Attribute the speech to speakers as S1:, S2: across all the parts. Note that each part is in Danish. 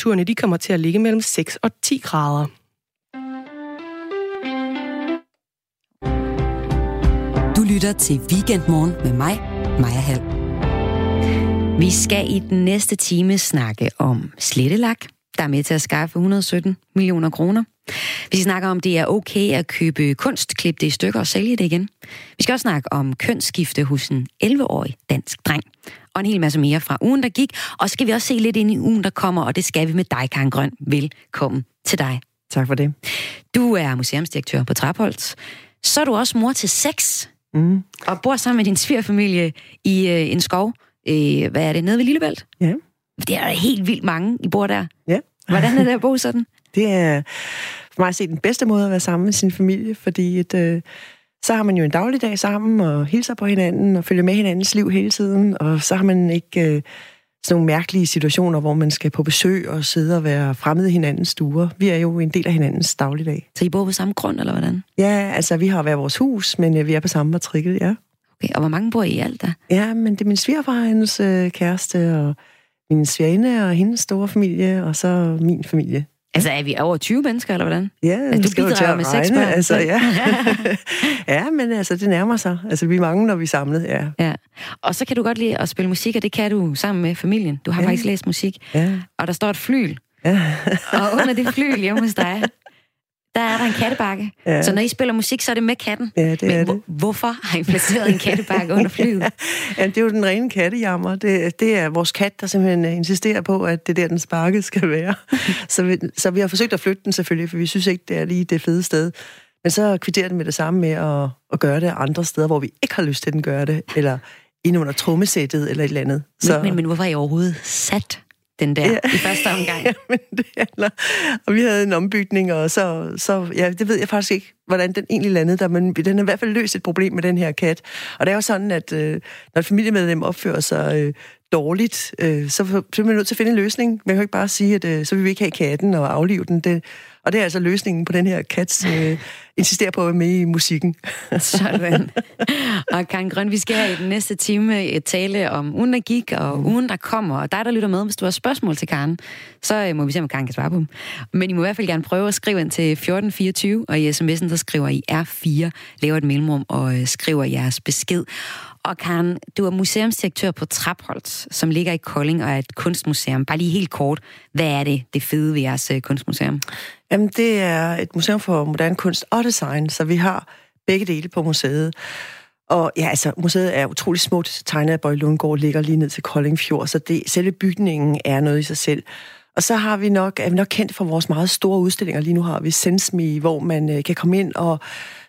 S1: Temperaturerne de kommer til at ligge mellem 6 og 10 grader.
S2: Du lytter til Weekendmorgen med mig, Maja Hall. Vi skal i den næste time snakke om slettelak, der er med til at skaffe 117 millioner kroner. Vi skal snakke om, det er okay at købe kunst, klippe det i stykker og sælge det igen. Vi skal også snakke om kønsskifte hos en 11-årig dansk dreng. Og en hel masse mere fra ugen, der gik. Og så skal vi også se lidt ind i ugen, der kommer, og det skal vi med dig, Karen Grøn. Velkommen til dig.
S3: Tak for det.
S2: Du er museumsdirektør på Trapholdt. Så er du også mor til seks,
S3: Mm.
S2: og bor sammen med din svigerfamilie i øh, en skov. Øh, hvad er det, nede ved Lillebælt?
S3: Ja.
S2: Det er helt vildt mange, I bor der.
S3: Ja.
S2: Hvordan er det at bo sådan?
S3: Det er for mig at se den bedste måde at være sammen med sin familie, fordi et, øh, så har man jo en dagligdag sammen og hilser på hinanden og følger med hinandens liv hele tiden, og så har man ikke øh, sådan nogle mærkelige situationer, hvor man skal på besøg og sidde og være fremmed i hinandens stuer. Vi er jo en del af hinandens dagligdag.
S2: Så I bor på samme grund, eller hvordan?
S3: Ja, altså vi har hver vores hus, men øh, vi er på samme matrikel, ja.
S2: Okay, og hvor mange bor I i alt der?
S3: Ja, men det er min svigerfar hendes øh, kæreste, og min svigerinde og hendes store familie, og så min familie.
S2: Altså, er vi over 20 mennesker, eller hvordan?
S3: Ja,
S2: Altså, du
S3: skal jo
S2: bidrager
S3: at
S2: med seks børn.
S3: Altså, ja. ja, men altså, det nærmer sig. Altså, vi er mange, når vi er samlet, ja.
S2: Ja. Og så kan du godt lide at spille musik, og det kan du sammen med familien. Du har
S3: Ja.
S2: faktisk læst musik,
S3: Ja,
S2: og der står et flyl.
S3: ja.
S2: Og under det flyl hjemme hos dig, der er der en kattebakke.
S3: Ja.
S2: Så når I spiller musik, så er det med katten.
S3: ja det er
S2: Men
S3: det.
S2: hvor- hvorfor har I placeret en kattebakke under flyet?
S3: Ja, det er jo den rene kattejammer. Det, det er vores kat, der simpelthen øh, insisterer på, at det er der, den sparket skal være. så, vi, så vi har forsøgt at flytte den selvfølgelig, for vi synes ikke, det er lige det fede sted. Men så kvitterer den med det samme med at, at gøre det andre steder, hvor vi ikke har lyst til, at den gør det. Eller inde under trommesættet eller et eller andet.
S2: Men, men, men hvorfor har I overhovedet sat den der
S3: Ja.
S2: i første omgang?
S3: Ja, men det handler... Og vi havde en ombygning, og så, så... Ja, det ved jeg faktisk ikke, hvordan den egentlig landede der, men den har i hvert fald løst et problem med den her kat. Og det er jo sådan, at øh, når et familiemedlem opfører sig øh, dårligt, øh, så, så er man nødt til at finde en løsning. Man kan jo ikke bare sige, at øh, så vil vi ikke have katten og aflive den. Det, og det er altså løsningen på den her kat, øh, insisterer på at være med i musikken.
S2: Sådan. Og Karen Grøn, vi skal her i den næste time øh, tale om ugen, der gik, og
S3: Mm.
S2: ugen, der kommer. Og dig, der lytter med, hvis du har spørgsmål til Karen, så øh, må vi se, om Karen kan svare på dem. Men I må i hvert fald gerne prøve at skrive ind til 1424, og i sms'en, der skriver I R4, laver et mellemrum og øh, skriver jeres besked. Og Karen, du er museumsdirektør på Trapholt, som ligger i Kolding og er et kunstmuseum. Bare lige helt kort, hvad er det, det fede ved jeres øh, kunstmuseum?
S3: Jamen, det er et museum for moderne kunst og design, så vi har begge dele på museet. Og ja, altså, museet er utrolig smukt tegnet af Bøj Lundgaard, ligger lige ned til Kolding Fjord, så det, selve bygningen er noget i sig selv. Og så har vi nok, er vi nok kendt for vores meget store udstillinger. Lige nu har vi SenseMe, hvor man øh, kan komme ind og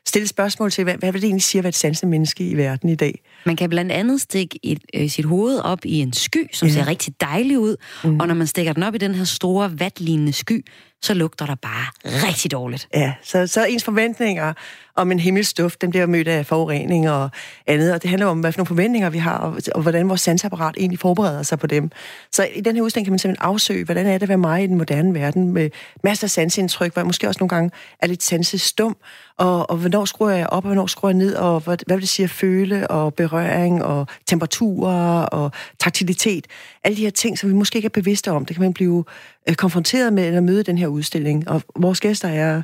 S3: stille spørgsmål til, hvad, hvad vil det egentlig sige at være et sansende menneske i verden i dag?
S2: Man kan blandt andet stikke et, øh, sit hoved op i en sky, som
S3: Ja.
S2: ser rigtig dejlig ud, mm. og når man stikker den op i den her store vatlignende sky, så lugter der bare rigtig dårligt.
S3: Ja, så, så ens forventninger om en himmelsduft, den bliver mødt af forurening og andet, og det handler om, hvad for nogle forventninger vi har, og, og hvordan vores sansapparat egentlig forbereder sig på dem. Så i den her udstilling kan man simpelthen afsøge, hvordan er det at være mig i den moderne verden, med masser af sansindtryk, hvor jeg måske også nogle gange er lidt sansestum, og, og hvornår skruer jeg op, og hvornår skruer jeg ned, og hvad, hvad vil det sige at føle, og berøring, og temperaturer, og taktilitet. Alle de her ting, som vi måske ikke er bevidste om, det kan man blive øh, konfronteret med, eller møde den her udstilling. Og vores gæster er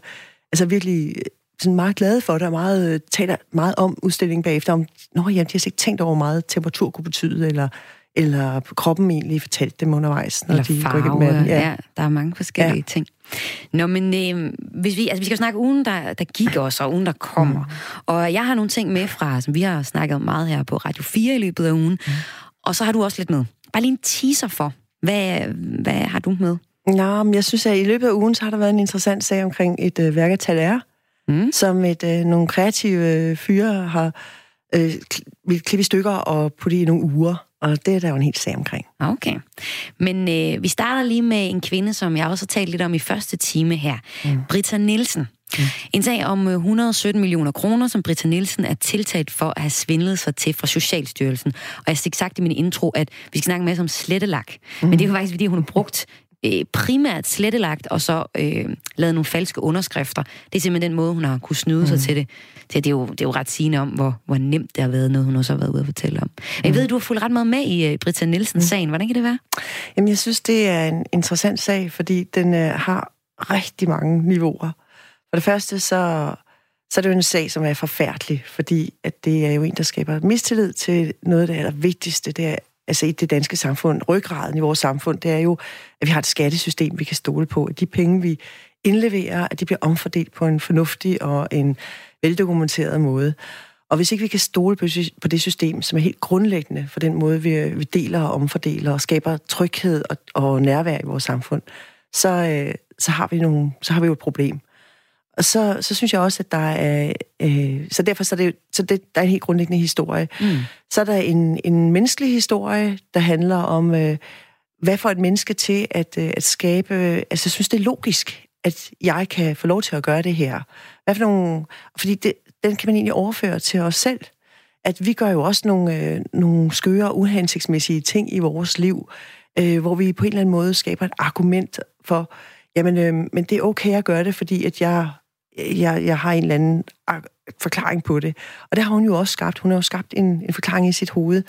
S3: altså virkelig sådan meget glade for det, og meget, øh, taler meget om udstillingen bagefter, om, Nå, ja, de har ikke tænkt over, hvor meget temperatur kunne betyde, eller, eller kroppen egentlig fortalte dem undervejs, når
S2: Eller
S3: de går
S2: farve,
S3: igennem den.
S2: ja. ja, der er mange forskellige ja.
S3: Ja.
S2: ting. Nå, men øh, hvis vi, altså, vi skal jo snakke ugen, der, der gik også, og ugen, der kommer. Mm. Og jeg har nogle ting med fra, som vi har snakket om meget her på Radio 4 i løbet af ugen, mm. og så har du også lidt med. Bare lige en teaser for, hvad, hvad har du med?
S3: Nå, men jeg synes, at i løbet af ugen, så har der været en interessant sag omkring et øh, værk af Taler,
S2: Mm.
S3: som et, øh, nogle kreative øh, fyre har øh, vil klippe i stykker og putte i nogle uger. Og det er der jo en helt sag omkring.
S2: Okay. Men øh, vi starter lige med en kvinde, som jeg også har talt lidt om i første time her. Mm. Britta Nielsen. Mm. En sag om øh, 117 millioner kroner, som Britta Nielsen er tiltalt for at have svindlet sig til fra Socialstyrelsen. Og jeg fik sagt i min intro, at vi skal snakke med om slettelak. Mm. Men det er jo faktisk, fordi hun har brugt øh, primært slettelagt, og så øh, lavet nogle falske underskrifter. Det er simpelthen den måde, hun har kunne snyde mm. sig til det. det er, jo, det er jo ret sigende om, hvor, hvor nemt det har været, noget hun også har været ude at fortælle om. Mm. Jeg ved, du har fulgt ret meget med i uh, Britta Nielsen-sagen. Mm. Hvordan kan det være?
S3: Jamen, jeg synes, det er en interessant sag, fordi den uh, har rigtig mange niveauer. For det første, så, så er det jo en sag, som er forfærdelig, fordi at det er jo en, der skaber mistillid til noget af det allervigtigste. Det er altså i det danske samfund, ryggraden i vores samfund, det er jo, at vi har et skattesystem, vi kan stole på. At de penge, vi indleverer, at de bliver omfordelt på en fornuftig og en veldokumenteret måde. Og hvis ikke vi kan stole på det system, som er helt grundlæggende for den måde, vi, deler og omfordeler og skaber tryghed og, og nærvær i vores samfund, så, øh, så, har vi nogle, så har vi jo et problem. Og så, så synes jeg også, at der er... Øh, så derfor så er det, så det, der er en helt grundlæggende historie. Mm. Så er der en, en menneskelig historie, der handler om, øh, hvad får et menneske til at, øh, at skabe... Altså, jeg synes, det er logisk, at jeg kan få lov til at gøre det her. Hvad for nogle... Fordi det, den kan man egentlig overføre til os selv. At vi gør jo også nogle, øh, nogle skøre, uhensigtsmæssige ting i vores liv, øh, hvor vi på en eller anden måde skaber et argument for, jamen, øh, men det er okay at gøre det, fordi at jeg jeg, jeg har en eller anden forklaring på det. Og det har hun jo også skabt. Hun har jo skabt en, en forklaring i sit hoved.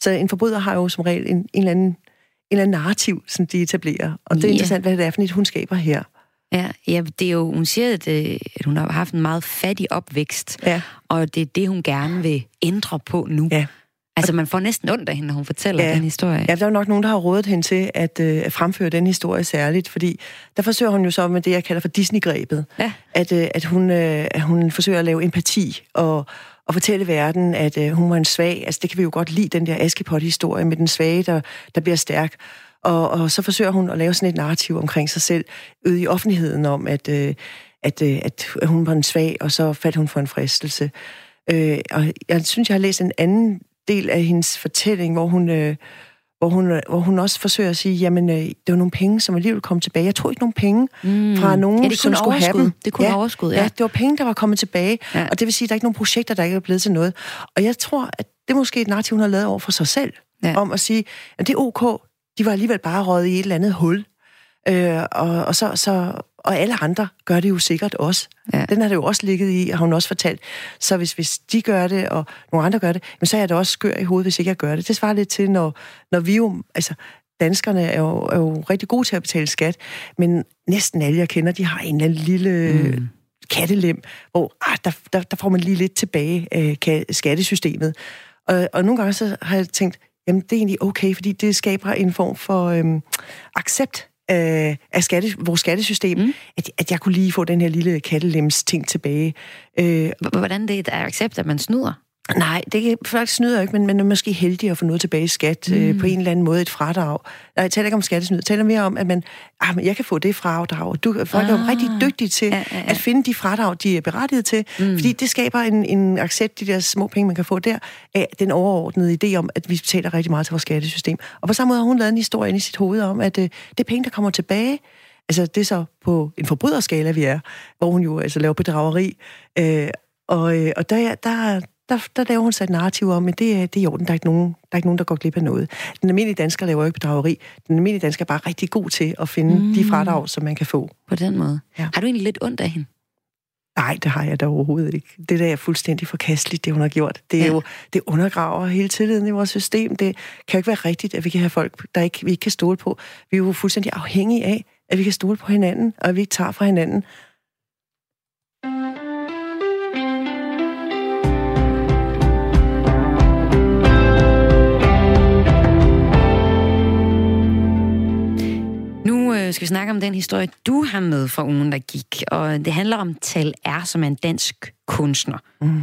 S3: Så en forbryder har jo som regel en, en eller anden en eller anden narrativ, som de etablerer. Og det er ja. interessant, hvad det er for et, hun skaber her.
S2: Ja, ja, det er jo, hun siger, at, øh, at hun har haft en meget fattig opvækst, ja. og det er det, hun gerne vil ændre på nu. Ja. Altså, man får næsten ondt af hende, når hun fortæller ja. den historie.
S3: Ja, der er jo nok nogen, der har rådet hende til at, øh, at fremføre den historie særligt, fordi der forsøger hun jo så med det, jeg kalder for Disney-grebet. Ja. At, øh, at, hun, øh, at hun forsøger at lave empati og, og fortælle verden, at øh, hun var en svag. Altså, det kan vi jo godt lide, den der Askepot-historie med den svage, der, der bliver stærk. Og, og så forsøger hun at lave sådan et narrativ omkring sig selv, ude i offentligheden om, at, øh, at, øh, at hun var en svag, og så faldt hun for en fristelse. Øh, og jeg synes, jeg har læst en anden del af hendes fortælling, hvor hun, øh, hvor hun, hvor hun også forsøger at sige, jamen, øh, det var nogle penge, som alligevel kom tilbage. Jeg tror ikke nogen penge mm. fra nogen, ja, det som skulle
S2: overskud.
S3: have dem.
S2: Det kunne
S3: ja,
S2: overskud, ja.
S3: ja. det var penge, der var kommet tilbage. Ja. Og det vil sige, at der er ikke nogen projekter, der ikke er blevet til noget. Og jeg tror, at det er måske et narrativ, hun har lavet over for sig selv, ja. om at sige, at det er ok, de var alligevel bare røget i et eller andet hul. Øh, og, og, så, så, og alle andre gør det jo sikkert også. Ja. Den har det jo også ligget i, har hun også fortalt. Så hvis, hvis de gør det, og nogle andre gør det, men så er jeg da også skør i hovedet, hvis ikke jeg gør det. Det svarer lidt til, når, når vi jo... Altså, danskerne er jo, er jo rigtig gode til at betale skat, men næsten alle, jeg kender, de har en eller anden lille... Mm kattelem, hvor ah, der, der, der får man lige lidt tilbage af skattesystemet. Og, og nogle gange så har jeg tænkt, jamen det er egentlig okay, fordi det skaber en form for øhm, accept øh, af skatte, vores skattesystem, mm. at, at jeg kunne lige få den her lille kattelems ting tilbage.
S2: Øh, Hvordan det er accept, at man snyder?
S3: Nej, det folk snyder ikke, men man er måske heldig at få noget tilbage i skat øh, mm. øh, på en eller anden måde, et fradrag. Nej, jeg taler ikke om skattesnyd, jeg taler mere om, at man, ah, men jeg kan få det fradrag. Du, folk ah. er jo rigtig dygtige til ja, ja, ja. at finde de fradrag, de er berettiget til, mm. fordi det skaber en, en accept, de der små penge, man kan få der, af den overordnede idé om, at vi betaler rigtig meget til vores skattesystem. Og på samme måde har hun lavet en historie ind i sit hoved om, at øh, det er penge, der kommer tilbage, Altså, det er så på en forbryderskala, vi er, hvor hun jo altså laver bedrageri. Øh, og, øh, og der, der, der, der laver hun sig et narrativ om, at det, det er i orden, der er, ikke nogen, der er ikke nogen, der går glip af noget. Den almindelige dansker laver ikke bedrageri. Den almindelige dansker er bare rigtig god til at finde mm. de fradrag, som man kan få.
S2: På den måde. Ja. Har du egentlig lidt ondt af hende?
S3: Nej, det har jeg da overhovedet ikke. Det der er fuldstændig forkasteligt, det hun har gjort. Det, er ja. jo, det undergraver hele tilliden i vores system. Det kan jo ikke være rigtigt, at vi kan have folk, der ikke, vi ikke kan stole på. Vi er jo fuldstændig afhængige af, at vi kan stole på hinanden, og at vi ikke tager fra hinanden.
S2: Skal vi snakke om den historie, du har med fra ugen, der gik. Og det handler om Tal R, som er en dansk kunstner. Mm.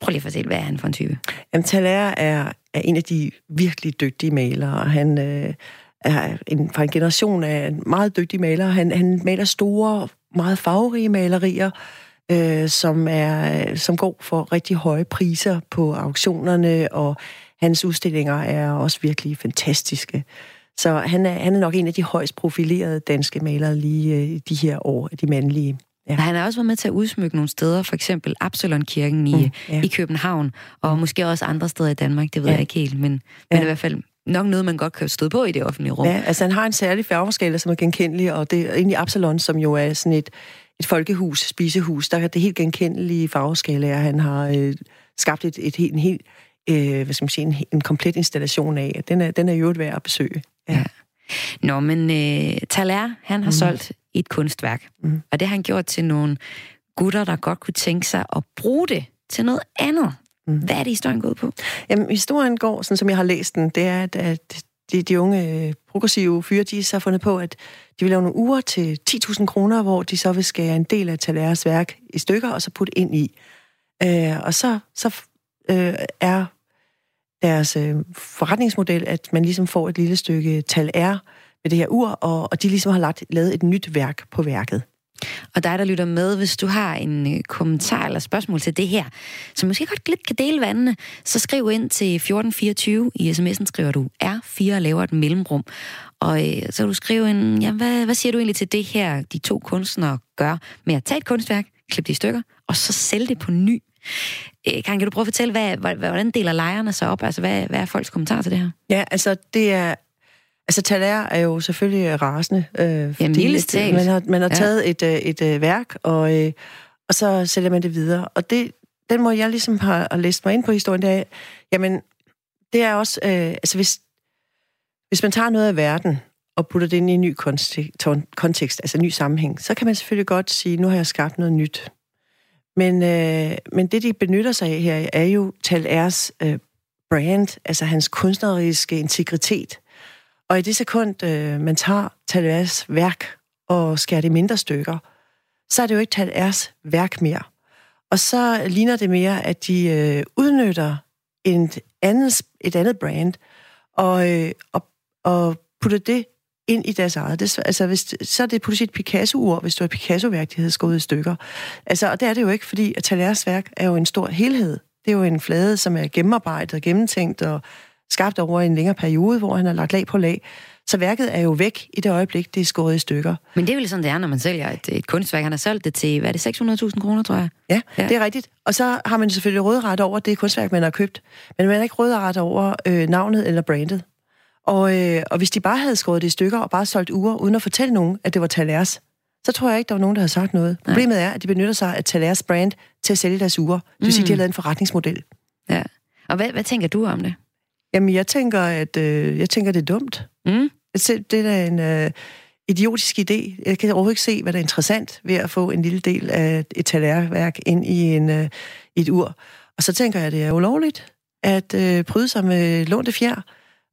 S2: Prøv lige at fortælle, hvad er han for en type?
S3: Jamen, Tal R er, er en af de virkelig dygtige malere. Han øh, er en, fra en generation af en meget dygtig maler. Han, han maler store, meget farverige malerier, øh, som, er, som går for rigtig høje priser på auktionerne, og hans udstillinger er også virkelig fantastiske. Så han er, han er nok en af de højst profilerede danske malere lige øh, de her år, de mandlige.
S2: Ja. Han har også været med til at udsmykke nogle steder, for eksempel Absalon-kirken i, mm, ja. i København, og måske også andre steder i Danmark, det ved ja. jeg ikke helt, men, ja. men i hvert fald nok noget, man godt kan støde på i det offentlige rum.
S3: Ja, altså han har en særlig farveskala, som er genkendelig, og det er egentlig Absalon, som jo er sådan et, et folkehus, spisehus, der er det helt genkendelige farveskala, og han har øh, skabt et, et, et, en helt, øh, hvad skal man sige, en, en komplet installation af. Den er, den er jo et værd at besøge. Ja.
S2: Nå, men øh, Taler, han har mm. solgt et kunstværk, mm. og det har han gjort til nogle gutter, der godt kunne tænke sig at bruge det til noget andet. Mm. Hvad er det, historien går ud på?
S3: Jamen, historien går, sådan som jeg har læst den, det er, at, at de, de unge progressive fyre, de så har fundet på, at de vil lave nogle uger til 10.000 kroner, hvor de så vil skære en del af Talers værk i stykker, og så putte ind i. Øh, og så, så øh, er deres øh, forretningsmodel, at man ligesom får et lille stykke tal R med det her ur, og, og de ligesom har lagt, lavet et nyt værk på værket.
S2: Og dig, der lytter med, hvis du har en øh, kommentar eller spørgsmål til det her, som måske godt lidt kan dele vandene, så skriv ind til 1424. I sms'en skriver du R4 og laver et mellemrum. Og øh, så kan du skrive en, ja, hvad, hvad siger du egentlig til det her, de to kunstnere gør med at tage et kunstværk, klippe det i stykker, og så sælge det på ny? Øh, kan, kan du prøve at fortælle, hvad, hvordan deler lejerne sig op? Altså, hvad, hvad er folks kommentar til det her?
S3: Ja, altså, det er Altså, Taler er jo selvfølgelig rasende.
S2: Øh, fordi Jamen,
S3: et, man har, man har taget ja. et, øh, et, et øh, værk, og, øh, og så sælger man det videre. Og det, den måde, jeg ligesom har, har læst mig ind på historien, det er, jamen, det er også, øh, altså hvis, hvis man tager noget af verden, og putter det ind i en ny kontekst, altså en ny sammenhæng, så kan man selvfølgelig godt sige, nu har jeg skabt noget nyt. Men, øh, men det, de benytter sig af her, er jo Talers øh, brand, altså hans kunstneriske integritet. Og i det sekund, øh, man tager Talers værk og skærer det i mindre stykker, så er det jo ikke Talers værk mere. Og så ligner det mere, at de øh, udnytter et andet, et andet brand og, øh, og, og putter det ind i deres eget. Det, altså, hvis, så er det pludselig et Picasso-ur, hvis du har Picasso-værk, de havde skåret i stykker. Altså, og det er det jo ikke, fordi at Talers værk er jo en stor helhed. Det er jo en flade, som er gennemarbejdet og gennemtænkt og skabt over en længere periode, hvor han har lagt lag på lag. Så værket er jo væk i det øjeblik, det er skåret i stykker.
S2: Men det er vel sådan, det er, når man sælger et, et kunstværk. Han har solgt det til, hvad er det, 600.000 kroner, tror jeg?
S3: Ja, ja, det er rigtigt. Og så har man selvfølgelig råderet over det kunstværk, man har købt. Men man har ikke råderet over øh, navnet eller brandet. Og, øh, og hvis de bare havde skåret det i stykker og bare solgt uger, uden at fortælle nogen, at det var Talers, så tror jeg ikke, der var nogen, der havde sagt noget. Nej. Problemet er, at de benytter sig af Talers brand til at sælge deres uger. Det vil mm. sige, de har lavet en forretningsmodel.
S2: Ja. Og hvad, hvad tænker du om det?
S3: Jamen, jeg tænker, at øh, jeg tænker, det er dumt. Mm. Det er da en øh, idiotisk idé. Jeg kan overhovedet ikke se, hvad der er interessant ved at få en lille del af et talærværk ind i, en, øh, et ur. Og så tænker jeg, at det er ulovligt at øh, bryde sig med lånte fjer,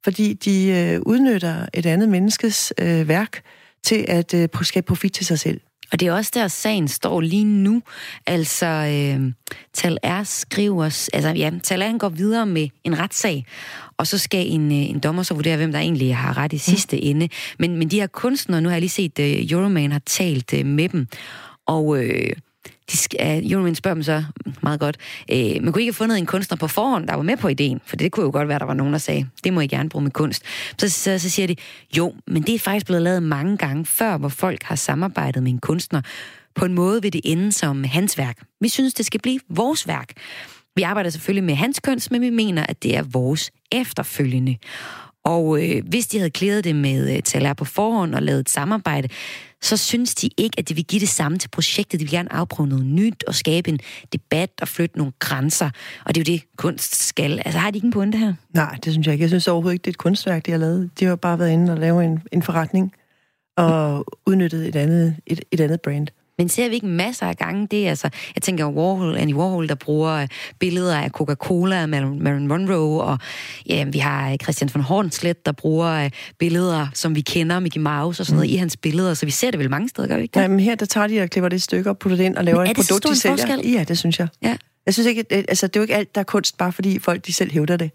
S3: fordi de øh, udnytter et andet menneskes øh, værk til at øh, skabe profit til sig selv.
S2: Og det er også der, sagen står lige nu. Altså, øh, Tal R skriver... Altså, ja, Tal R går videre med en retssag, og så skal en, øh, en dommer så vurdere, hvem der egentlig har ret i sidste mm. ende. Men, men de her kunstnere, nu har jeg lige set, uh, Euroman har talt uh, med dem, og... Øh, de skal, uh, Euroman spørger dem så meget godt, øh, uh, man kunne ikke have fundet en kunstner på forhånd, der var med på ideen, for det kunne jo godt være, der var nogen, der sagde, det må I gerne bruge med kunst. Så, så, så siger de, jo, men det er faktisk blevet lavet mange gange før, hvor folk har samarbejdet med en kunstner. På en måde vil det ende som hans værk. Vi synes, det skal blive vores værk. Vi arbejder selvfølgelig med hans kunst, men vi mener, at det er vores efterfølgende. Og øh, hvis de havde klædet det med øh, taler på forhånd og lavet et samarbejde, så synes de ikke, at det vil give det samme til projektet. De vil gerne afprøve noget nyt og skabe en debat og flytte nogle grænser. Og det er jo det, kunst skal. Altså har de ikke en pointe her?
S3: Nej, det synes jeg ikke. Jeg synes overhovedet ikke, det er et kunstværk, de har lavet. De har bare været inde og lave en, en forretning og udnyttet et andet, et, et andet brand.
S2: Men ser vi ikke masser af gange det? Altså, jeg tænker Warhol, Andy Warhol, der bruger øh, billeder af Coca-Cola og Marilyn Monroe, og ja, vi har øh, Christian von Hornslet, der bruger øh, billeder, som vi kender, Mickey Mouse og sådan noget, mm. i hans billeder, så vi ser det vel mange steder, gør vi ikke
S3: det? Ja, men her der tager de og klipper det i stykker og putter det ind og laver et produkt, de sælger. Forskel? Ja, det synes jeg. Ja. Jeg synes ikke, at, altså, det er jo ikke alt, der er kunst, bare fordi folk de selv hævder det.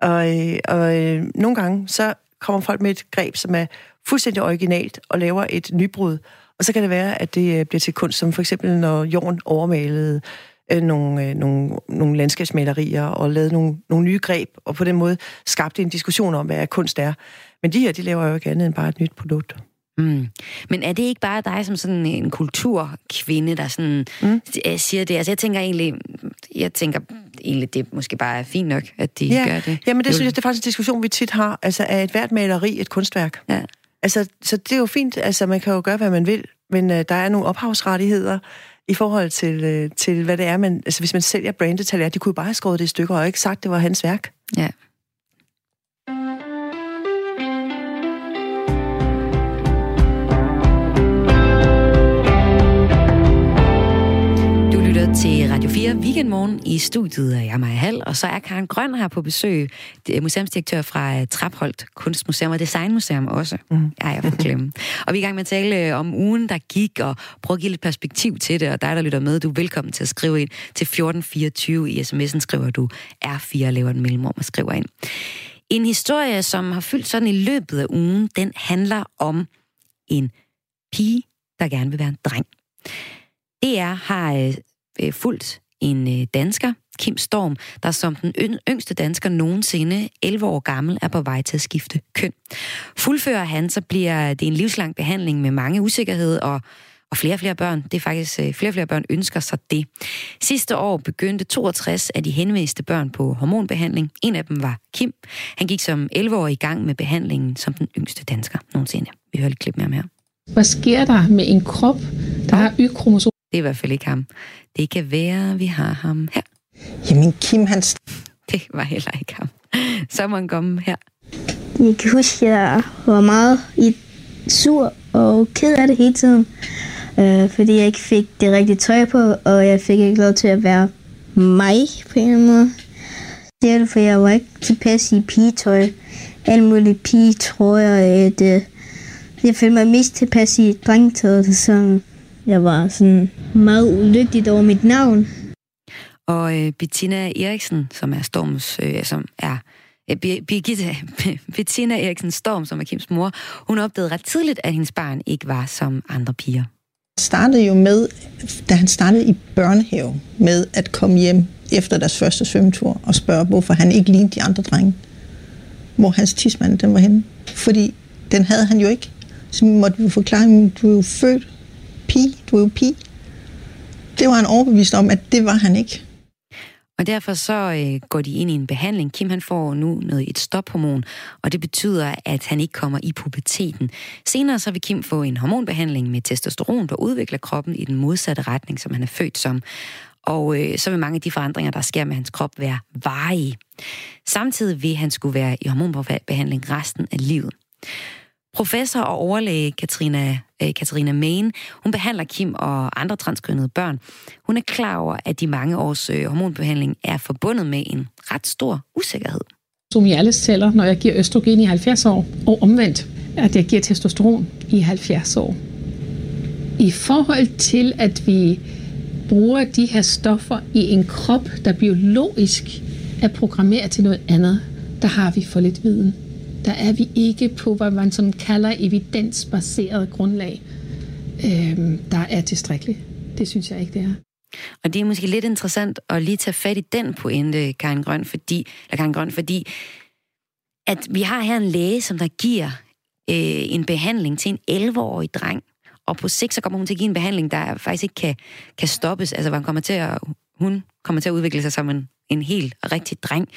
S3: Og, og øh, nogle gange, så kommer folk med et greb, som er fuldstændig originalt, og laver et nybrud, og så kan det være, at det øh, bliver til kunst, som for eksempel når Jorden overmalede øh, nogle, øh, nogle, nogle landskabsmalerier og lavede nogle, nogle nye greb, og på den måde skabte en diskussion om, hvad kunst er. Men de her, de laver jo ikke andet end bare et nyt produkt.
S2: Mm. Men er det ikke bare dig som sådan en kulturkvinde, der sådan mm. siger det? Altså jeg tænker egentlig, jeg tænker, egentlig, det måske bare er fint nok, at de
S3: ja.
S2: gør det.
S3: Jamen det synes jeg, det er faktisk en diskussion, vi tit har. Altså, er et hvert maleri et kunstværk?
S2: Ja.
S3: Altså, så det er jo fint. Altså, man kan jo gøre, hvad man vil, men øh, der er nogle ophavsrettigheder i forhold til, øh, til hvad det er. Man, altså, hvis man sælger brandet de kunne jo bare have skåret det i stykker og ikke sagt, det var hans værk.
S2: Ja. Til Radio 4 Weekendmorgen. I studiet er jeg, Maja Hall, og så er Karen Grøn her på besøg, museumsdirektør fra øh, Trapholdt Kunstmuseum og Designmuseum også. Mm. Ja, jeg får glemme. og vi er i gang med at tale øh, om ugen, der gik, og prøve at give lidt perspektiv til det, og dig, der lytter med, du er velkommen til at skrive ind til 1424. I sms'en skriver du R4 laver en mellemrum og skriver ind. En historie, som har fyldt sådan i løbet af ugen, den handler om en pige, der gerne vil være en dreng. DR har øh, fulgt en øh, dansker, Kim Storm, der som den yngste dansker nogensinde, 11 år gammel, er på vej til at skifte køn. Fuldfører han, så bliver det en livslang behandling med mange usikkerhed og og flere og flere børn, det er faktisk øh, flere og flere børn ønsker sig det. Sidste år begyndte 62 af de henviste børn på hormonbehandling. En af dem var Kim. Han gik som 11-årig i gang med behandlingen som den yngste dansker nogensinde. Vi hører lidt klip med ham her.
S4: Hvad sker der med en krop, der har Y-kromosom?
S2: Det er i hvert fald ikke ham. Det kan være, vi har ham her.
S5: Jamen, Kim, han...
S2: Det var heller ikke ham. Så må han komme her.
S6: Jeg kan huske, at jeg var meget i sur og ked af det hele tiden. Øh, fordi jeg ikke fik det rigtige tøj på, og jeg fik ikke lov til at være mig på en eller anden måde. Det er det, for jeg var ikke tilpas i pigetøj. Alle mulige pigetrøjer. At, øh, jeg følte mig mest tilpas i drengetøjet, så jeg var sådan meget ulykkelig over mit navn.
S2: Og øh, Bettina Eriksen, som er Storms, øh, som er øh, Birgitte, Bettina Eriksen Storm, som er Kims mor, hun opdagede ret tidligt, at hendes barn ikke var som andre piger.
S5: Det startede jo med, da han startede i børnehave, med at komme hjem efter deres første svømmetur og spørge, hvorfor han ikke lignede de andre drenge. Hvor hans tidsmand, den var henne. Fordi den havde han jo ikke. Så måtte vi forklare, at du er jo født pige, du er jo pige. Det var han overbevist om, at det var han ikke.
S2: Og derfor så øh, går de ind i en behandling. Kim han får nu noget et stophormon, og det betyder, at han ikke kommer i puberteten. Senere så vil Kim få en hormonbehandling med testosteron, der udvikler kroppen i den modsatte retning, som han er født som. Og øh, så vil mange af de forandringer, der sker med hans krop, være varige. Samtidig vil han skulle være i hormonbehandling resten af livet. Professor og overlæge Katrina, øh, Katrina Main, hun behandler Kim og andre transkønnede børn. Hun er klar over, at de mange års øh, hormonbehandling er forbundet med en ret stor usikkerhed.
S4: Som i alle celler, når jeg giver østrogen i 70 år, og omvendt, at jeg giver testosteron i 70 år. I forhold til, at vi bruger de her stoffer i en krop, der biologisk er programmeret til noget andet, der har vi for lidt viden der er vi ikke på, hvad man sådan kalder evidensbaseret grundlag, øh, der er tilstrækkeligt. Det synes jeg ikke, det er.
S2: Og det er måske lidt interessant at lige tage fat i den pointe, Karin Grøn, fordi, eller Karin Grøn, fordi at vi har her en læge, som der giver øh, en behandling til en 11-årig dreng, og på sigt så kommer hun til at give en behandling, der faktisk ikke kan, kan stoppes, altså hvor han kommer til at, hun kommer til at udvikle sig som en en helt rigtig dreng,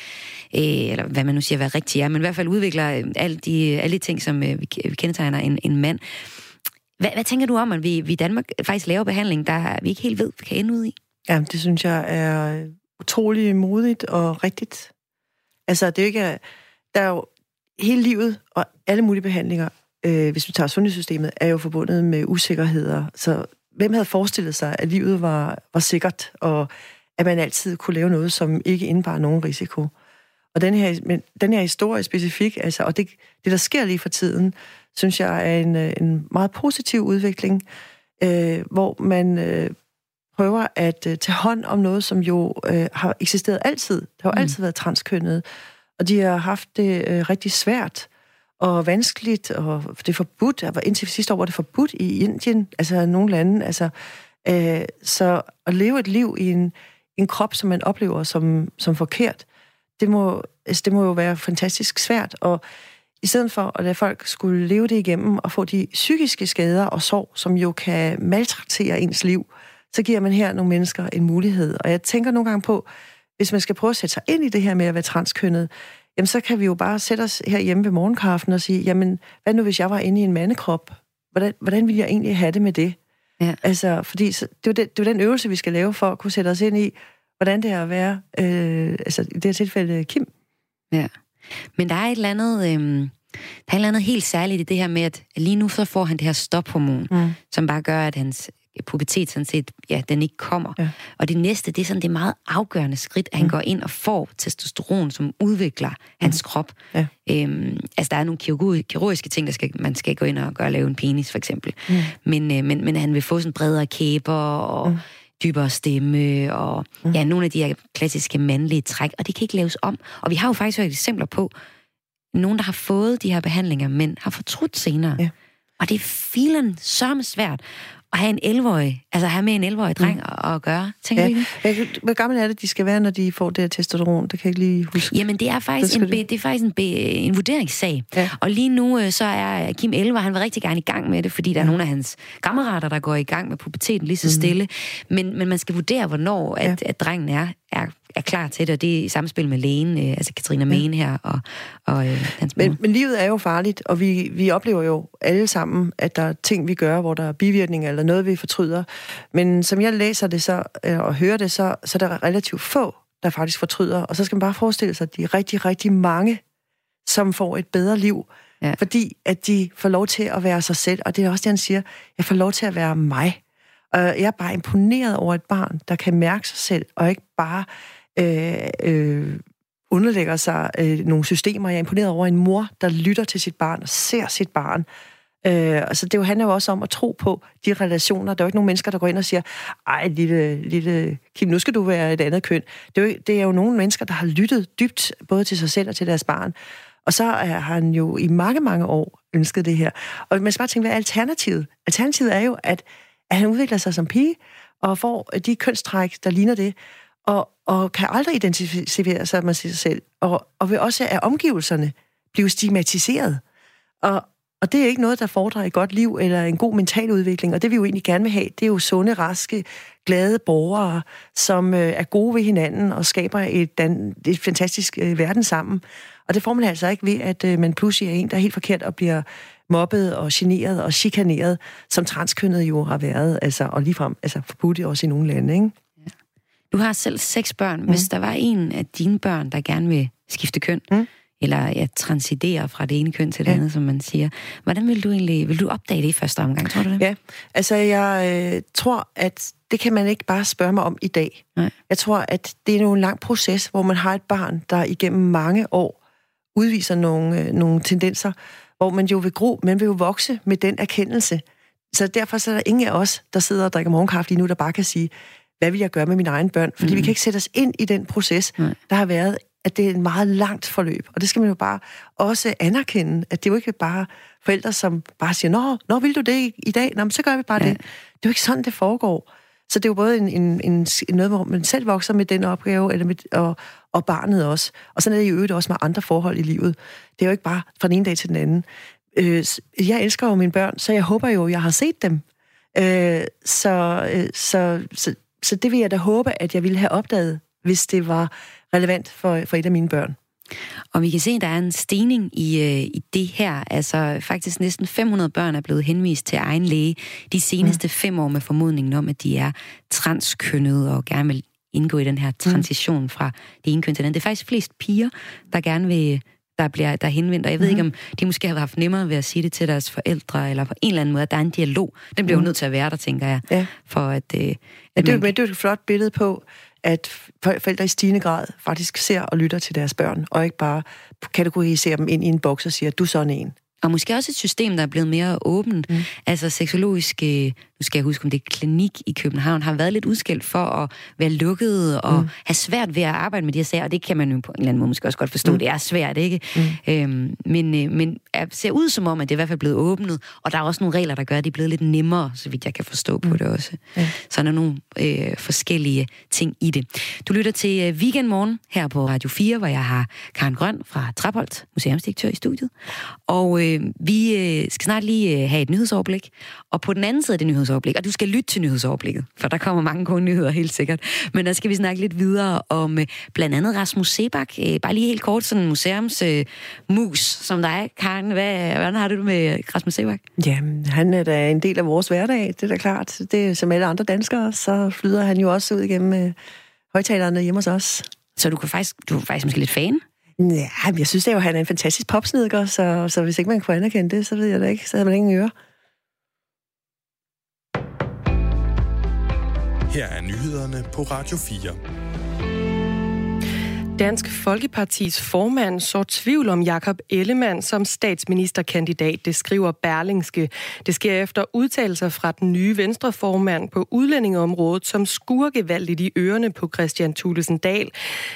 S2: øh, eller hvad man nu siger, hvad rigtig er, men i hvert fald udvikler øh, alle de, alle de ting, som øh, vi, vi kendetegner en, en mand. Hvad, hvad tænker du om, at vi, vi i Danmark faktisk laver behandling, der vi ikke helt ved, vi kan ende ud i?
S3: Ja, det synes jeg er utrolig modigt og rigtigt. Altså, det er jo ikke... Der er jo hele livet og alle mulige behandlinger, øh, hvis vi tager sundhedssystemet, er jo forbundet med usikkerheder. Så hvem havde forestillet sig, at livet var, var sikkert, og at man altid kunne lave noget, som ikke indebar nogen risiko. Og den her, men den her historie specifik, altså, og det, det, der sker lige for tiden, synes jeg er en, en meget positiv udvikling, øh, hvor man øh, prøver at øh, tage hånd om noget, som jo øh, har eksisteret altid. Der har jo mm. altid været transkønnet, og de har haft det øh, rigtig svært og vanskeligt, og det er forbudt. Indtil sidste år var det forbudt i Indien, altså nogle lande. Altså, øh, så at leve et liv i en en krop, som man oplever som, som forkert, det må, altså, det må jo være fantastisk svært. Og i stedet for at lade folk skulle leve det igennem og få de psykiske skader og sorg, som jo kan maltraktere ens liv, så giver man her nogle mennesker en mulighed. Og jeg tænker nogle gange på, hvis man skal prøve at sætte sig ind i det her med at være transkønnet, jamen så kan vi jo bare sætte os her hjemme ved morgenkaffen og sige, jamen hvad nu hvis jeg var inde i en mandekrop? Hvordan, hvordan ville jeg egentlig have det med det?
S2: Ja.
S3: Altså, fordi så, det, er det, det er den øvelse, vi skal lave for at kunne sætte os ind i, hvordan det er at være, øh, altså i det her tilfælde Kim.
S2: Ja. Men der er et eller andet, øh, der er et eller andet helt særligt i det her med, at lige nu så får han det her stophormon, mm. som bare gør, at hans pubertet sådan set, ja, den ikke kommer. Ja. Og det næste, det er sådan det meget afgørende skridt, at han mm. går ind og får testosteron, som udvikler mm. hans krop. Ja. Øhm, altså, der er nogle kirurgiske ting, der skal, man skal gå ind og gøre, lave en penis, for eksempel. Mm. Men, øh, men, men han vil få sådan bredere kæber og mm. dybere stemme, og mm. ja, nogle af de her klassiske mandlige træk, og det kan ikke laves om. Og vi har jo faktisk hørt eksempler på, nogen, der har fået de her behandlinger, men har fortrudt senere. Ja. Og det er filen så svært at have en 11-årig, altså have med en 11-årig dreng mm. at, at gøre, tænker ja.
S3: ikke? Hvor gammel er det, de skal være, når de får det her testosteron? Det kan jeg ikke lige huske.
S2: Jamen, det er faktisk, en, be, det er faktisk en, en vurderingssag. Ja. Og lige nu, øh, så er Kim 11, han vil rigtig gerne i gang med det, fordi der ja. er nogle af hans kammerater, der går i gang med puberteten lige så mm. stille. Men, men man skal vurdere, hvornår at, ja. at drengen er, er er klar til det, og det er i samspil med lægen, øh, altså Katrina Mene her, og, og øh, hans
S3: men, men livet er jo farligt, og vi, vi oplever jo alle sammen, at der er ting, vi gør, hvor der er bivirkninger, eller noget, vi fortryder. Men som jeg læser det så, øh, og hører det, så, så er der relativt få, der faktisk fortryder. Og så skal man bare forestille sig, at de er rigtig, rigtig mange, som får et bedre liv, ja. fordi at de får lov til at være sig selv. Og det er også det, han siger, jeg får lov til at være mig. Og jeg er bare imponeret over et barn, der kan mærke sig selv, og ikke bare øh, øh, underlægger sig øh, nogle systemer. Jeg er imponeret over en mor, der lytter til sit barn og ser sit barn. Øh, altså det jo handler jo også om at tro på de relationer. Der er jo ikke nogen mennesker, der går ind og siger, ej, lille, lille Kim, nu skal du være et andet køn. Det er, jo, det er jo nogle mennesker, der har lyttet dybt, både til sig selv og til deres barn. Og så øh, har han jo i mange, mange år ønsket det her. Og man skal bare tænke, hvad er alternativet? Alternativet er jo, at, at han udvikler sig som pige, og får de kønstræk, der ligner det og, og kan aldrig identificere sig med sig selv, og, og vil også af omgivelserne blive stigmatiseret. Og, og det er ikke noget, der fordrer et godt liv eller en god mental udvikling, og det vi jo egentlig gerne vil have, det er jo sunde, raske, glade borgere, som øh, er gode ved hinanden og skaber et, dan, et fantastisk øh, verden sammen. Og det får man altså ikke ved, at øh, man pludselig er en, der er helt forkert og bliver mobbet og generet og chikaneret, som transkønnet jo har været, altså, og ligefrem altså, forbudt også i nogle lande, ikke?
S2: Du har selv seks børn. Mm. Hvis der var en af dine børn, der gerne vil skifte køn, mm. eller ja, transidere fra det ene køn til det ja. andet, som man siger, hvordan vil du egentlig vil du opdage det i første omgang, tror du det?
S3: Ja, altså jeg øh, tror, at det kan man ikke bare spørge mig om i dag. Nej. Jeg tror, at det er en lang proces, hvor man har et barn, der igennem mange år udviser nogle, øh, nogle tendenser, hvor man jo vil gro, man vil jo vokse med den erkendelse. Så derfor så er der ingen af os, der sidder og drikker morgenkaffe lige nu, der bare kan sige, hvad vil jeg gøre med mine egne børn? Fordi mm. vi kan ikke sætte os ind i den proces, mm. der har været, at det er et meget langt forløb. Og det skal man jo bare også anerkende, at det er jo ikke bare forældre, som bare siger, Nå, nå vil du det i dag? Nå, men så gør vi bare ja. det. Det er jo ikke sådan, det foregår. Så det er jo både en, en, en, noget, hvor man selv vokser med den opgave, eller med, og, og barnet også. Og sådan er det jo øvrigt også med andre forhold i livet. Det er jo ikke bare fra den ene dag til den anden. Øh, jeg elsker jo mine børn, så jeg håber jo, jeg har set dem. Øh, så, øh, så, så så det vil jeg da håbe, at jeg ville have opdaget, hvis det var relevant for, for et af mine børn.
S2: Og vi kan se, at der er en stigning i, øh, i det her. Altså faktisk næsten 500 børn er blevet henvist til egen læge de seneste mm. fem år med formodningen om, at de er transkønnede og gerne vil indgå i den her mm. transition fra det ene køn til den. Det er faktisk flest piger, der gerne vil der bliver der henvendt, og jeg ved mm-hmm. ikke, om de måske har haft nemmere ved at sige det til deres forældre, eller på en eller anden måde, at der er en dialog. Den bliver mm. jo nødt til at være der, tænker jeg. Ja. For at, øh, at
S3: ja, det, man... det er et flot billede på, at forældre i stigende grad faktisk ser og lytter til deres børn, og ikke bare kategoriserer dem ind i en boks og siger, du er sådan en.
S2: Og måske også et system, der er blevet mere åbent. Mm. Altså seksologisk, nu skal jeg huske, om det er klinik i København, har været lidt udskilt for at være lukket og mm. have svært ved at arbejde med de her sager, og det kan man jo på en eller anden måde måske også godt forstå, mm. det er svært, ikke? Mm. Øhm, men, øh, men ser ud som om, at det er i hvert fald blevet åbnet, og der er også nogle regler, der gør, at det er blevet lidt nemmere, så vidt jeg kan forstå på mm. det også. Ja. Så der er nogle øh, forskellige ting i det. Du lytter til øh, Weekendmorgen her på Radio 4, hvor jeg har Karen Grøn fra Trapholdt, museumsdirektør i studiet, og øh, vi øh, skal snart lige øh, have et nyhedsoverblik. Og på den anden side af det nyhedsoverblik. Og du skal lytte til nyhedsoverblikket, for der kommer mange gode nyheder helt sikkert. Men der skal vi snakke lidt videre om øh, blandt andet Rasmus Sebak. Øh, bare lige helt kort, sådan en museumsmus øh, som dig, Karen. Hvad, hvordan har du det med Rasmus Sebak?
S3: Jamen, han er da en del af vores hverdag, det er da klart. Det som alle andre danskere, så flyder han jo også ud igennem højtalerne hjemme hos os.
S2: Så du, kan faktisk, du er faktisk måske lidt fan?
S3: Ja, jeg synes det jo, han er en fantastisk popsnedker, så, så hvis ikke man kunne anerkende det, så ved jeg da ikke, så havde man ingen øre.
S7: Her er nyhederne på Radio 4.
S1: Dansk Folkepartis formand så tvivl om Jakob Ellemann som statsministerkandidat, det skriver Berlingske. Det sker efter udtalelser fra den nye venstreformand på udlændingeområdet, som skurkevalgt i ørerne på Christian Thulesen Dahl.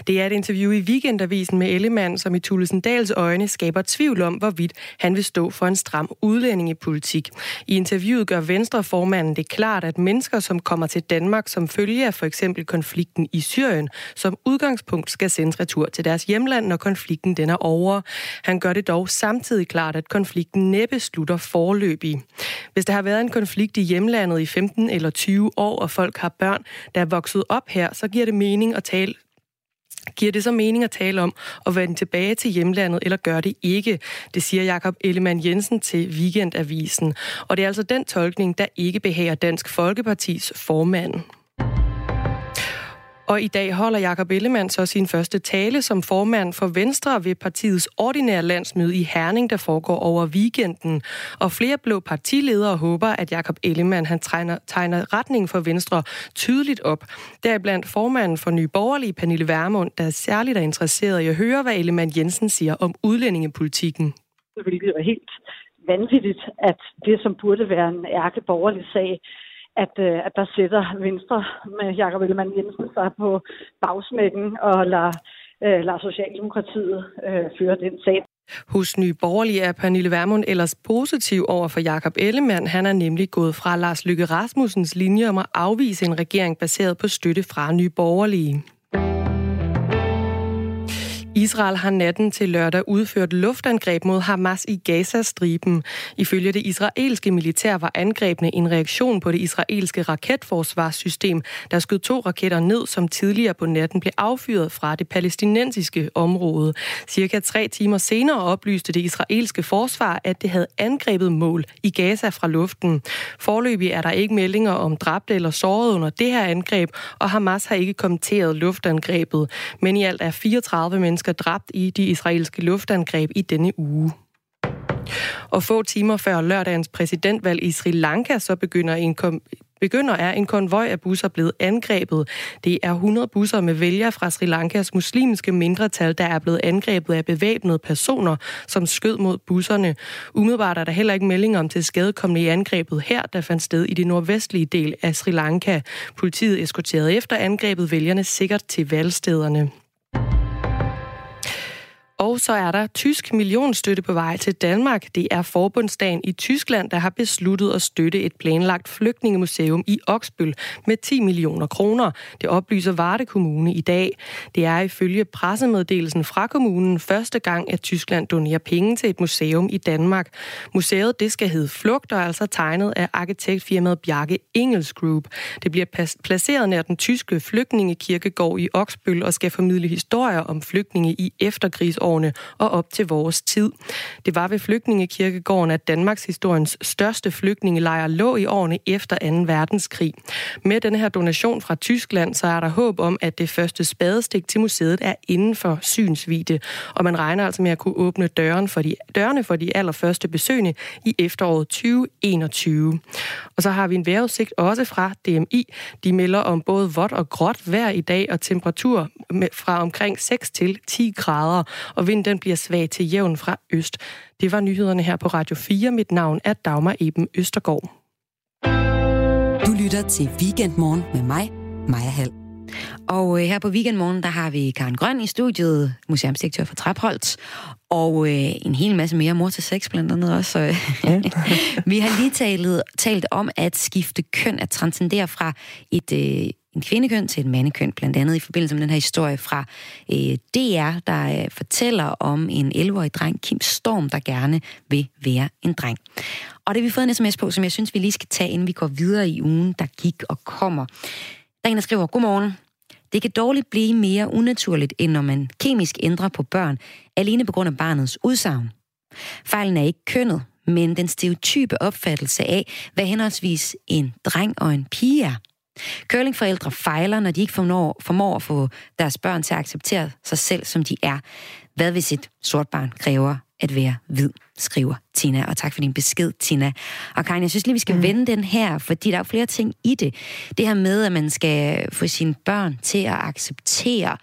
S1: Det er et interview i Weekendavisen med Ellemann, som i Thulesen Dahls øjne skaber tvivl om, hvorvidt han vil stå for en stram udlændingepolitik. I interviewet gør venstreformanden det klart, at mennesker, som kommer til Danmark som følge af for eksempel konflikten i Syrien, som udgangspunkt skal sende sendes retur til deres hjemland, når konflikten den er over. Han gør det dog samtidig klart, at konflikten næppe slutter forløbig. Hvis der har været en konflikt i hjemlandet i 15 eller 20 år, og folk har børn, der er vokset op her, så giver det mening at tale Giver det så mening at tale om at vende tilbage til hjemlandet, eller gør det ikke? Det siger Jakob Ellemann Jensen til Weekendavisen. Og det er altså den tolkning, der ikke behager Dansk Folkepartis formand. Og i dag holder Jakob Ellemann så sin første tale som formand for Venstre ved partiets ordinære landsmøde i Herning, der foregår over weekenden. Og flere blå partiledere håber, at Jakob Ellemann han tegner, tegner retning for Venstre tydeligt op. Deriblandt formanden for Nye Borgerlige, Pernille Vermund, der er særligt er interesseret i at høre, hvad Ellemann Jensen siger om udlændingepolitikken.
S8: Det er helt vanvittigt, at det, som burde være en ærke borgerlig sag, at, øh, at der sætter Venstre med Jakob Ellemann Jensen sig på bagsmækken og lader, øh, lader Socialdemokratiet øh, føre den sag.
S1: Hos Nye Borgerlige er Pernille Vermund ellers positiv over for Jakob Ellemann. Han er nemlig gået fra Lars Lykke Rasmussens linje om at afvise en regering baseret på støtte fra Nye Borgerlige. Israel har natten til lørdag udført luftangreb mod Hamas i Gaza-striben. Ifølge det israelske militær var angrebene en reaktion på det israelske raketforsvarssystem, der skød to raketter ned, som tidligere på natten blev affyret fra det palæstinensiske område. Cirka tre timer senere oplyste det israelske forsvar, at det havde angrebet mål i Gaza fra luften. Forløbig er der ikke meldinger om dræbte eller sårede under det her angreb, og Hamas har ikke kommenteret luftangrebet. Men i alt er 34 mennesker mennesker dræbt i de israelske luftangreb i denne uge. Og få timer før lørdagens præsidentvalg i Sri Lanka, så begynder en kom begynder er en konvoj af busser blevet angrebet. Det er 100 busser med vælgere fra Sri Lankas muslimske mindretal, der er blevet angrebet af bevæbnede personer, som skød mod busserne. Umiddelbart er der heller ikke meldinger om til skadekommende i angrebet her, der fandt sted i det nordvestlige del af Sri Lanka. Politiet eskorterede efter angrebet vælgerne sikkert til valgstederne. Og så er der tysk millionstøtte på vej til Danmark. Det er forbundsdagen i Tyskland, der har besluttet at støtte et planlagt flygtningemuseum i Oksbøl med 10 millioner kroner. Det oplyser Varde Kommune i dag. Det er ifølge pressemeddelelsen fra kommunen første gang, at Tyskland donerer penge til et museum i Danmark. Museet det skal hedde Flugt og er altså tegnet af arkitektfirmaet Bjarke Engels Group. Det bliver placeret nær den tyske flygtningekirkegård i Oksbøl og skal formidle historier om flygtninge i efterkrigsår årene og op til vores tid. Det var ved Flygtningekirkegården, at Danmarks historiens største flygtningelejr lå i årene efter 2. verdenskrig. Med den her donation fra Tyskland, så er der håb om, at det første spadestik til museet er inden for synsvide, og man regner altså med at kunne åbne døren for de, dørene for de allerførste besøgende i efteråret 2021. Og så har vi en vejrudsigt også fra DMI. De melder om både vådt og gråt vejr i dag og temperatur fra omkring 6 til 10 grader og vinden den bliver svag til jævn fra øst. Det var nyhederne her på Radio 4. Mit navn er Dagmar Eben Østergaard.
S2: Du lytter til Weekendmorgen med mig, Maja Hall. Og øh, her på Weekendmorgen, der har vi Karen Grøn i studiet, museumsdirektør for Trapholdt, og øh, en hel masse mere mor til sex blandt andet også. Ja. vi har lige talt, talt om at skifte køn, at transcendere fra et, øh, en kvindekøn til et mandekøn, blandt andet i forbindelse med den her historie fra øh, DR, der øh, fortæller om en 11-årig dreng, Kim Storm, der gerne vil være en dreng. Og det har vi fået en sms på, som jeg synes, vi lige skal tage, inden vi går videre i ugen, der gik og kommer. Der er en, der skriver, Godmorgen. Det kan dårligt blive mere unaturligt, end når man kemisk ændrer på børn, alene på grund af barnets udsagn. Fejlen er ikke kønnet, men den stereotype opfattelse af, hvad henholdsvis en dreng og en pige er. Curlingforældre fejler, når de ikke formår, formår at få deres børn til at acceptere sig selv, som de er. Hvad hvis et sort barn kræver at være hvid, skriver Tina. Og tak for din besked, Tina. Og Karin, jeg synes lige, vi skal mm. vende den her, fordi der er jo flere ting i det. Det her med, at man skal få sine børn til at acceptere,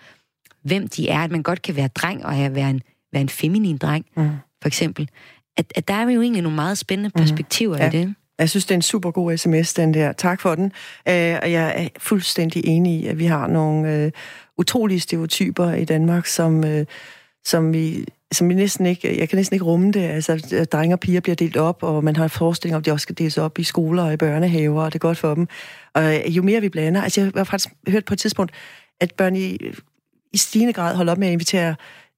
S2: hvem de er. At man godt kan være dreng og være en, være en feminin dreng, mm. for eksempel. At, at der er jo egentlig nogle meget spændende mm. perspektiver mm. ja. i det.
S3: Jeg synes, det er en super god sms, den der. Tak for den. Øh, og jeg er fuldstændig enig i, at vi har nogle øh, utrolige stereotyper i Danmark, som, øh, som vi som vi næsten ikke, jeg kan næsten ikke rumme det. Altså, drenge og piger bliver delt op, og man har forestilling om, at de også skal deles op i skoler og i børnehaver, og det er godt for dem. Og jo mere vi blander, altså jeg har faktisk hørt på et tidspunkt, at børn i, i stigende grad holder op med at invitere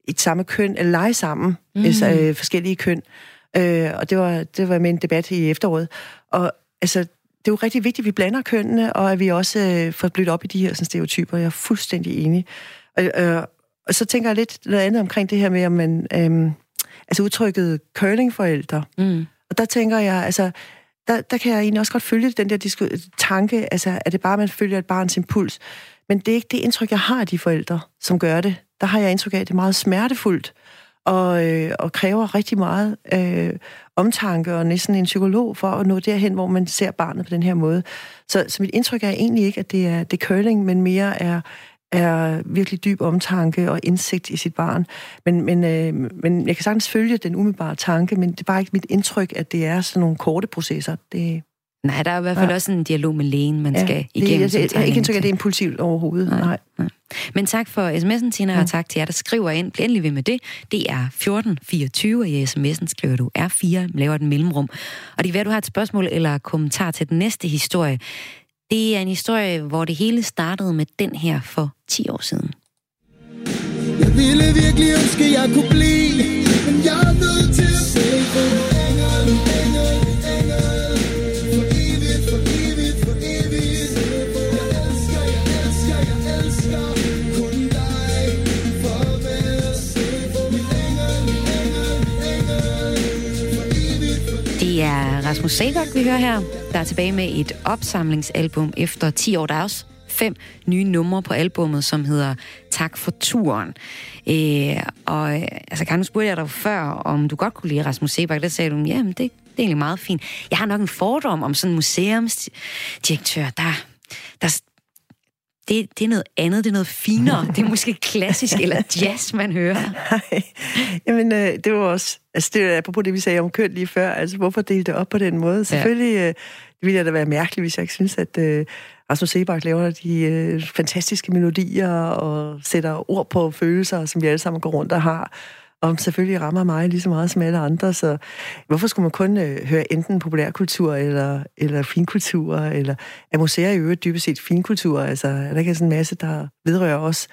S3: et samme køn, eller lege sammen, mm. altså øh, forskellige køn. Øh, og det var, det var med en debat i efteråret. Og altså, det er jo rigtig vigtigt, at vi blander kønnene, og at vi også øh, får blødt op i de her sådan, stereotyper. Jeg er fuldstændig enig. Og, øh, og så tænker jeg lidt noget andet omkring det her med, om man, øh, altså udtrykket curlingforældre. Mm. Og der tænker jeg, altså, der, der kan jeg egentlig også godt følge den der tanke, altså, er det bare, man følger et barns impuls? Men det er ikke det indtryk, jeg har af de forældre, som gør det. Der har jeg indtryk af, at det er meget smertefuldt, og, øh, og kræver rigtig meget øh, omtanke og næsten en psykolog for at nå derhen, hvor man ser barnet på den her måde. Så, så mit indtryk er egentlig ikke, at det er, det er curling, men mere er, er virkelig dyb omtanke og indsigt i sit barn. Men, men, øh, men jeg kan sagtens følge den umiddelbare tanke, men det er bare ikke mit indtryk, at det er sådan nogle korte processer. Det,
S2: Nej, der er i hvert fald ja. også en dialog med lægen, man ja, skal igennem.
S3: Det, det, jeg har ikke indtryk at det er impulsivt overhovedet. Nej. Nej. Nej.
S2: Men tak for sms'en, Tina, ja. og tak til jer, der skriver ind. Bliv endelig ved med det. Det er 1424, og i sms'en skriver du R4, laver den mellemrum. Og det er hvad du har et spørgsmål eller kommentar til den næste historie. Det er en historie, hvor det hele startede med den her for 10 år siden. Jeg ville virkelig ønske, jeg kunne blive, Rasmus Sebak, vi hører her, der er tilbage med et opsamlingsalbum efter 10 år. Der er også fem nye numre på albummet, som hedder Tak for turen. Øh, og øh, altså, kan du spurgte jeg dig før, om du godt kunne lide Rasmus Sebak. Der sagde du, ja, det, det er egentlig meget fint. Jeg har nok en fordom om sådan en museumsdirektør, der, der, det, det er noget andet, det er noget finere. Det er måske klassisk eller jazz, man hører.
S3: Nej, jamen øh, det var også, altså det er apropos det, vi sagde om køn lige før, altså hvorfor dele det op på den måde? Selvfølgelig øh, det ville da være mærkeligt, hvis jeg ikke synes, at øh, Rasmus Sebak laver de øh, fantastiske melodier og sætter ord på følelser, som vi alle sammen går rundt og har og selvfølgelig rammer mig lige så meget som alle andre, så hvorfor skulle man kun øh, høre enten populærkultur eller, eller finkultur, eller er museer i øvrigt dybest set finkultur? Altså, er der ikke sådan en masse, der vedrører os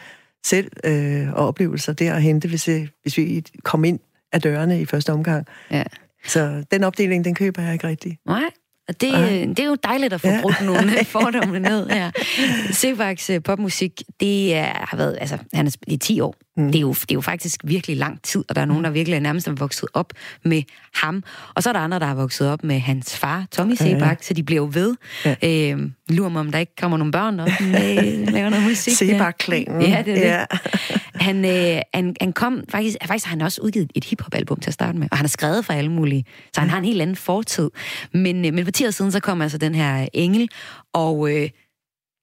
S3: selv øh, og oplevelser der at hente, hvis, øh, hvis vi kom ind af dørene i første omgang? Ja. Så den opdeling, den køber jeg ikke rigtig.
S2: Nej, og det, det er jo dejligt at få ja. brugt nogle fordomme ned her. Sebaks øh, popmusik, det er, har været, altså, han er i 10 år. Mm. Det, er jo, det er jo faktisk virkelig lang tid, og der er nogen, der virkelig er nærmest er vokset op med ham. Og så er der andre, der har vokset op med hans far, Tommy Sebak, ja, ja. så de bliver jo ved. Ja. Øh, lurer mig, om der ikke kommer nogle børn op, og laver noget musik.
S3: Sebak-klanen.
S2: Ja, det er det. Han, øh, han, han kom faktisk, faktisk har han også udgivet et hiphop-album til at starte med, og han har skrevet for alle mulige, så han har en helt anden fortid. Men, øh, men for 10 år siden, så kom altså den her engel, og øh,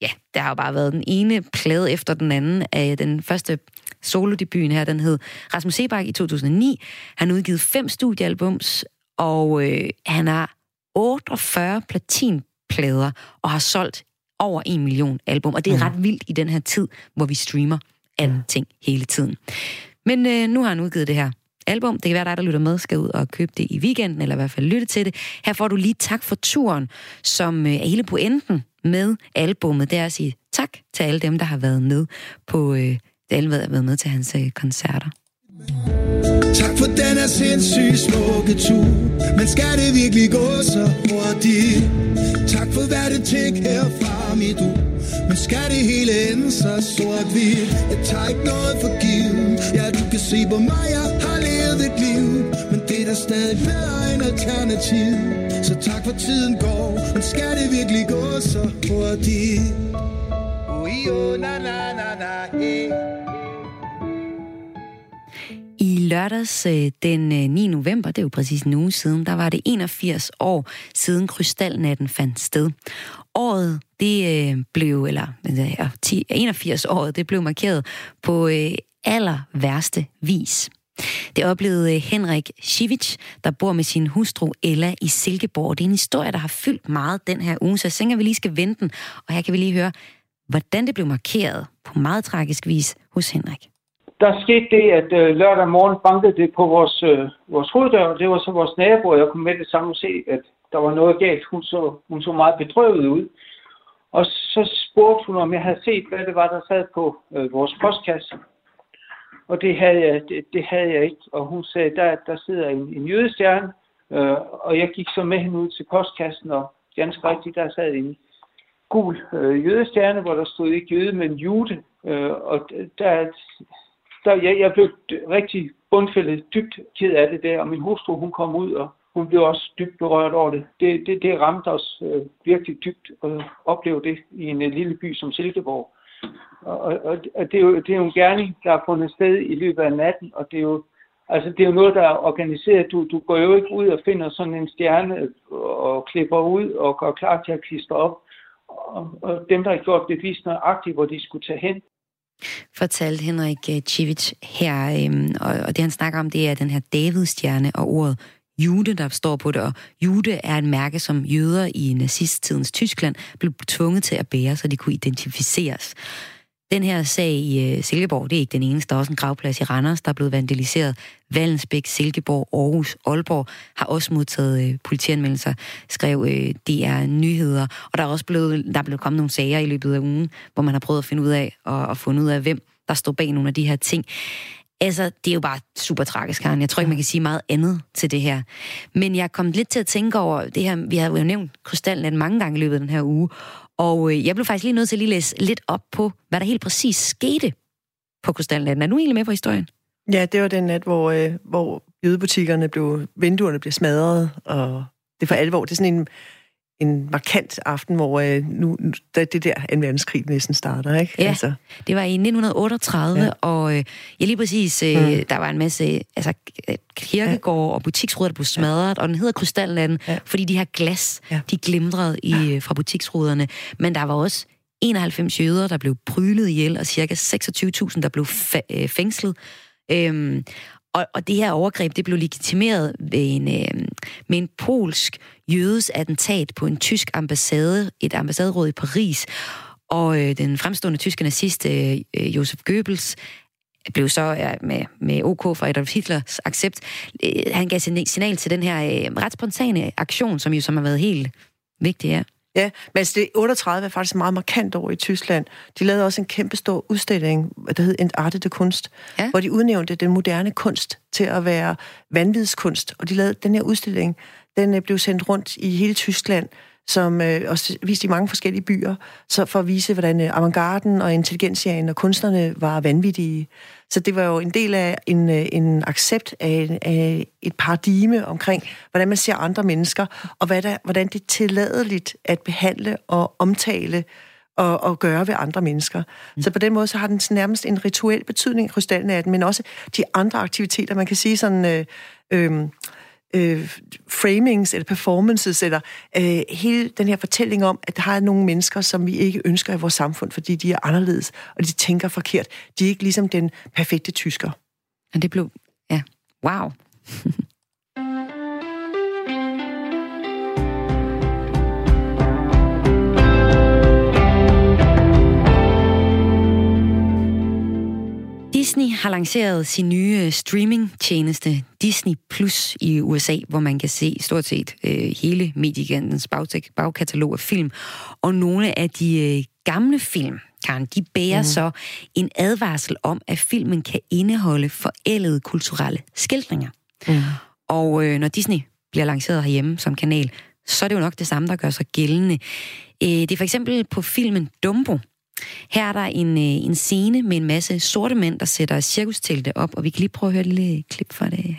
S2: ja, der har jo bare været den ene plade efter den anden af den første solodebuten her, den hed Rasmus Sebak i 2009. Han har udgivet fem studiealbums, og øh, han har 48 platinplader og har solgt over en million album. Og det er mm. ret vildt i den her tid, hvor vi streamer alting hele tiden. Men øh, nu har han udgivet det her album. Det kan være dig, der lytter med, skal ud og købe det i weekenden, eller i hvert fald lytte til det. Her får du lige tak for turen, som øh, er hele pointen med albummet. Det er at sige tak til alle dem, der har været med på øh, alle har været med til hans øh, koncerter.
S9: Tak for den er sindssygt smukke tur Men skal det virkelig gå så hurtigt? Tak for hvad det tænk herfra mit ur Men skal det hele ende så sort-hvidt? Jeg tager ikke noget for givet Ja, du kan se på mig, jeg har levet et liv Men det er der stadig bedre end alternativ Så tak for tiden går Men skal det virkelig gå så hurtigt? Oh, oh, na, na, na, na, hey.
S2: Lørdags øh, den øh, 9. November, det er jo præcis en uge siden, der var det 81 år siden krystalnatten fandt sted. Året, det øh, blev, eller 81 året, det blev markeret på aller værste vis. Det oplevede Henrik Schivic, der bor med sin hustru Ella i Silkeborg. Det er en historie, der har fyldt meget den her uge, så jeg tænker, at vi lige skal vente den. Og her kan vi lige høre, hvordan det blev markeret på meget tragisk vis hos Henrik
S10: der skete det, at øh, lørdag morgen bankede det på vores, øh, vores hoveddør. Det var så vores nabo, og jeg kom med det samme og se, at der var noget galt. Hun så, hun så meget bedrøvet ud. Og så spurgte hun, om jeg havde set, hvad det var, der sad på øh, vores postkasse. Og det havde, jeg, det, det havde jeg ikke. Og hun sagde, der, der sidder en, en jødestjerne. Øh, og jeg gik så med hende ud til postkassen, og ganske rigtigt, der sad en gul øh, jødestjerne, hvor der stod ikke jøde, men jude. Øh, og der, der, jeg, jeg blev rigtig bundfældet dybt ked af det der, og min hustru, hun kom ud, og hun blev også dybt berørt over det. Det, det, det ramte os øh, virkelig dybt at opleve det i en øh, lille by som Silkeborg. Og, og, og det, er jo, det er jo en gerning, der er fundet sted i løbet af natten, og det er jo, altså, det er jo noget, der er organiseret. Du, du går jo ikke ud og finder sådan en stjerne og klipper ud og går klar til at klistre op. Og, og dem, der har gjort det, vist nøjagtigt, hvor de skulle tage hen
S2: fortalte Henrik øh, Civic her. Øhm, og, og det han snakker om, det er den her Davidstjerne og ordet jude, der står på det. Og jude er et mærke, som jøder i nazisttidens Tyskland blev tvunget til at bære, så de kunne identificeres. Den her sag i øh, Silkeborg, det er ikke den eneste. Der er også en gravplads i Randers, der er blevet vandaliseret. Vallensbæk, Silkeborg, Aarhus, Aalborg har også modtaget øh, politianmeldelser, skrev øh, DR Nyheder. Og der er også blevet, der er blevet kommet nogle sager i løbet af ugen, hvor man har prøvet at finde ud af, og, og fundet ud af, hvem der står bag nogle af de her ting. Altså, det er jo bare super tragisk, Karen. Jeg tror ikke, man kan sige meget andet til det her. Men jeg kom lidt til at tænke over det her, vi har jo nævnt krystallen mange gange i løbet af den her uge, og øh, jeg blev faktisk lige nødt til at lige læse lidt op på, hvad der helt præcis skete på Krystalnatten. Er du egentlig med på historien?
S3: Ja, det var den nat, hvor, øh, hvor jødebutikkerne blev, vinduerne blev smadret, og det for alvor. Det er sådan en en markant aften, hvor øh, nu, da det der en verdenskrig næsten starter, ikke?
S2: Ja, altså. det var i 1938, ja. og øh, ja, lige præcis, øh, mm. der var en masse altså, kirkegård ja. og butiksruder, der blev smadret, ja. og den hedder Krystalnatten, ja. fordi de her glas, ja. de glimrede i, ja. fra butiksruderne. Men der var også 91 jøder, der blev prylet ihjel, og cirka 26.000, der blev fa- øh, fængslet. Øhm, og, og det her overgreb, det blev legitimeret ved en, øh, med en polsk jødes attentat på en tysk ambassade, et ambassaderåd i Paris. Og øh, den fremstående tyske nazist, øh, øh Josef Goebbels, blev så ja, med, med OK fra Adolf Hitlers accept. Øh, han gav signal til den her øh, ret spontane aktion, som jo som har været helt vigtig her. Ja.
S3: Ja, men altså det 38 er faktisk meget markant over i Tyskland. De lavede også en kæmpe stor udstilling, der hed Arte de Kunst, ja. hvor de udnævnte den moderne kunst til at være vanvidskunst. Og de lavede den her udstilling, den øh, blev sendt rundt i hele Tyskland, som øh, også viste i mange forskellige byer, så for at vise, hvordan øh, avantgarden og intelligensien og kunstnerne var vanvittige. Så det var jo en del af en, øh, en accept af, af et paradigme omkring, hvordan man ser andre mennesker, og hvad der, hvordan det er tilladeligt at behandle og omtale og, og gøre ved andre mennesker. Mm. Så på den måde så har den nærmest en rituel betydning, krystalnatten, men også de andre aktiviteter. Man kan sige sådan... Øh, øh, øh, framings eller performances, eller øh, hele den her fortælling om, at der er nogle mennesker, som vi ikke ønsker i vores samfund, fordi de er anderledes, og de tænker forkert. De er ikke ligesom den perfekte tysker.
S2: Og det blev, ja, wow. Disney har lanceret sin nye øh, streaming-tjeneste Disney Plus i USA, hvor man kan se stort set øh, hele mediegigantens bagkatalog af film. Og nogle af de øh, gamle film, Karen, de bærer mm. så en advarsel om, at filmen kan indeholde forældede kulturelle skildringer. Mm. Og øh, når Disney bliver lanceret herhjemme som kanal, så er det jo nok det samme, der gør sig gældende. Øh, det er for eksempel på filmen Dumbo, her er der en, øh, en scene med en masse sorte mænd, der sætter cirkustelte op, og vi kan lige prøve at høre et lille klip fra det her.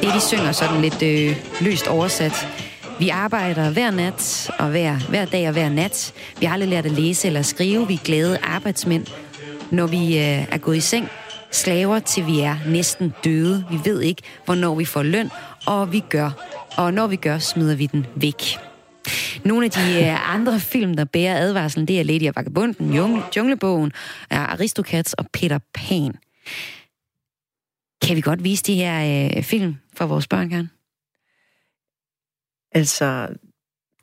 S2: Det, de synger sådan lidt øh, løst oversat. Vi arbejder hver nat og hver, hver dag og hver nat. Vi har aldrig lært at læse eller skrive. Vi er glade arbejdsmænd. Når vi øh, er gået i seng, slaver til vi er næsten døde. Vi ved ikke, hvornår vi får løn, og vi gør. Og når vi gør, smider vi den væk. Nogle af de øh, andre film, der bærer advarslen, det er Lady og Vagabunden, Junglebogen, Aristocats og Peter Pan. Kan vi godt vise de her øh, film for vores børn, Karen?
S3: Altså,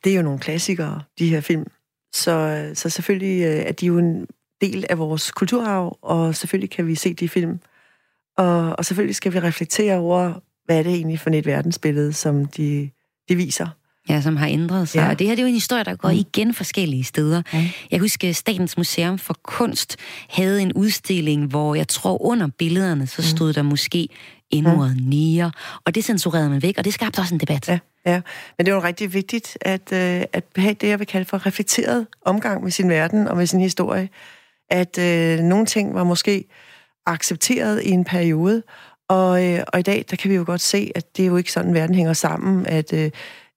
S3: det er jo nogle klassikere, de her film. Så, så selvfølgelig øh, er de jo en del af vores kulturarv, og selvfølgelig kan vi se de film. Og, og selvfølgelig skal vi reflektere over, hvad er det egentlig for et verdensbillede, som de, de viser.
S2: Ja, som har ændret sig. Ja. Og det her det er jo en historie, der går mm. igen forskellige steder. Ja. Jeg husker, Statens Museum for Kunst havde en udstilling, hvor jeg tror under billederne, så mm. stod der måske indordet mm. nier, og det censurerede man væk, og det skabte også en debat.
S3: Ja, ja. men det er jo rigtig vigtigt at, øh, at have det, jeg vil kalde for reflekteret omgang med sin verden og med sin historie. At øh, nogle ting var måske accepteret i en periode, og, øh, og i dag, der kan vi jo godt se, at det er jo ikke sådan, verden hænger sammen, at, øh,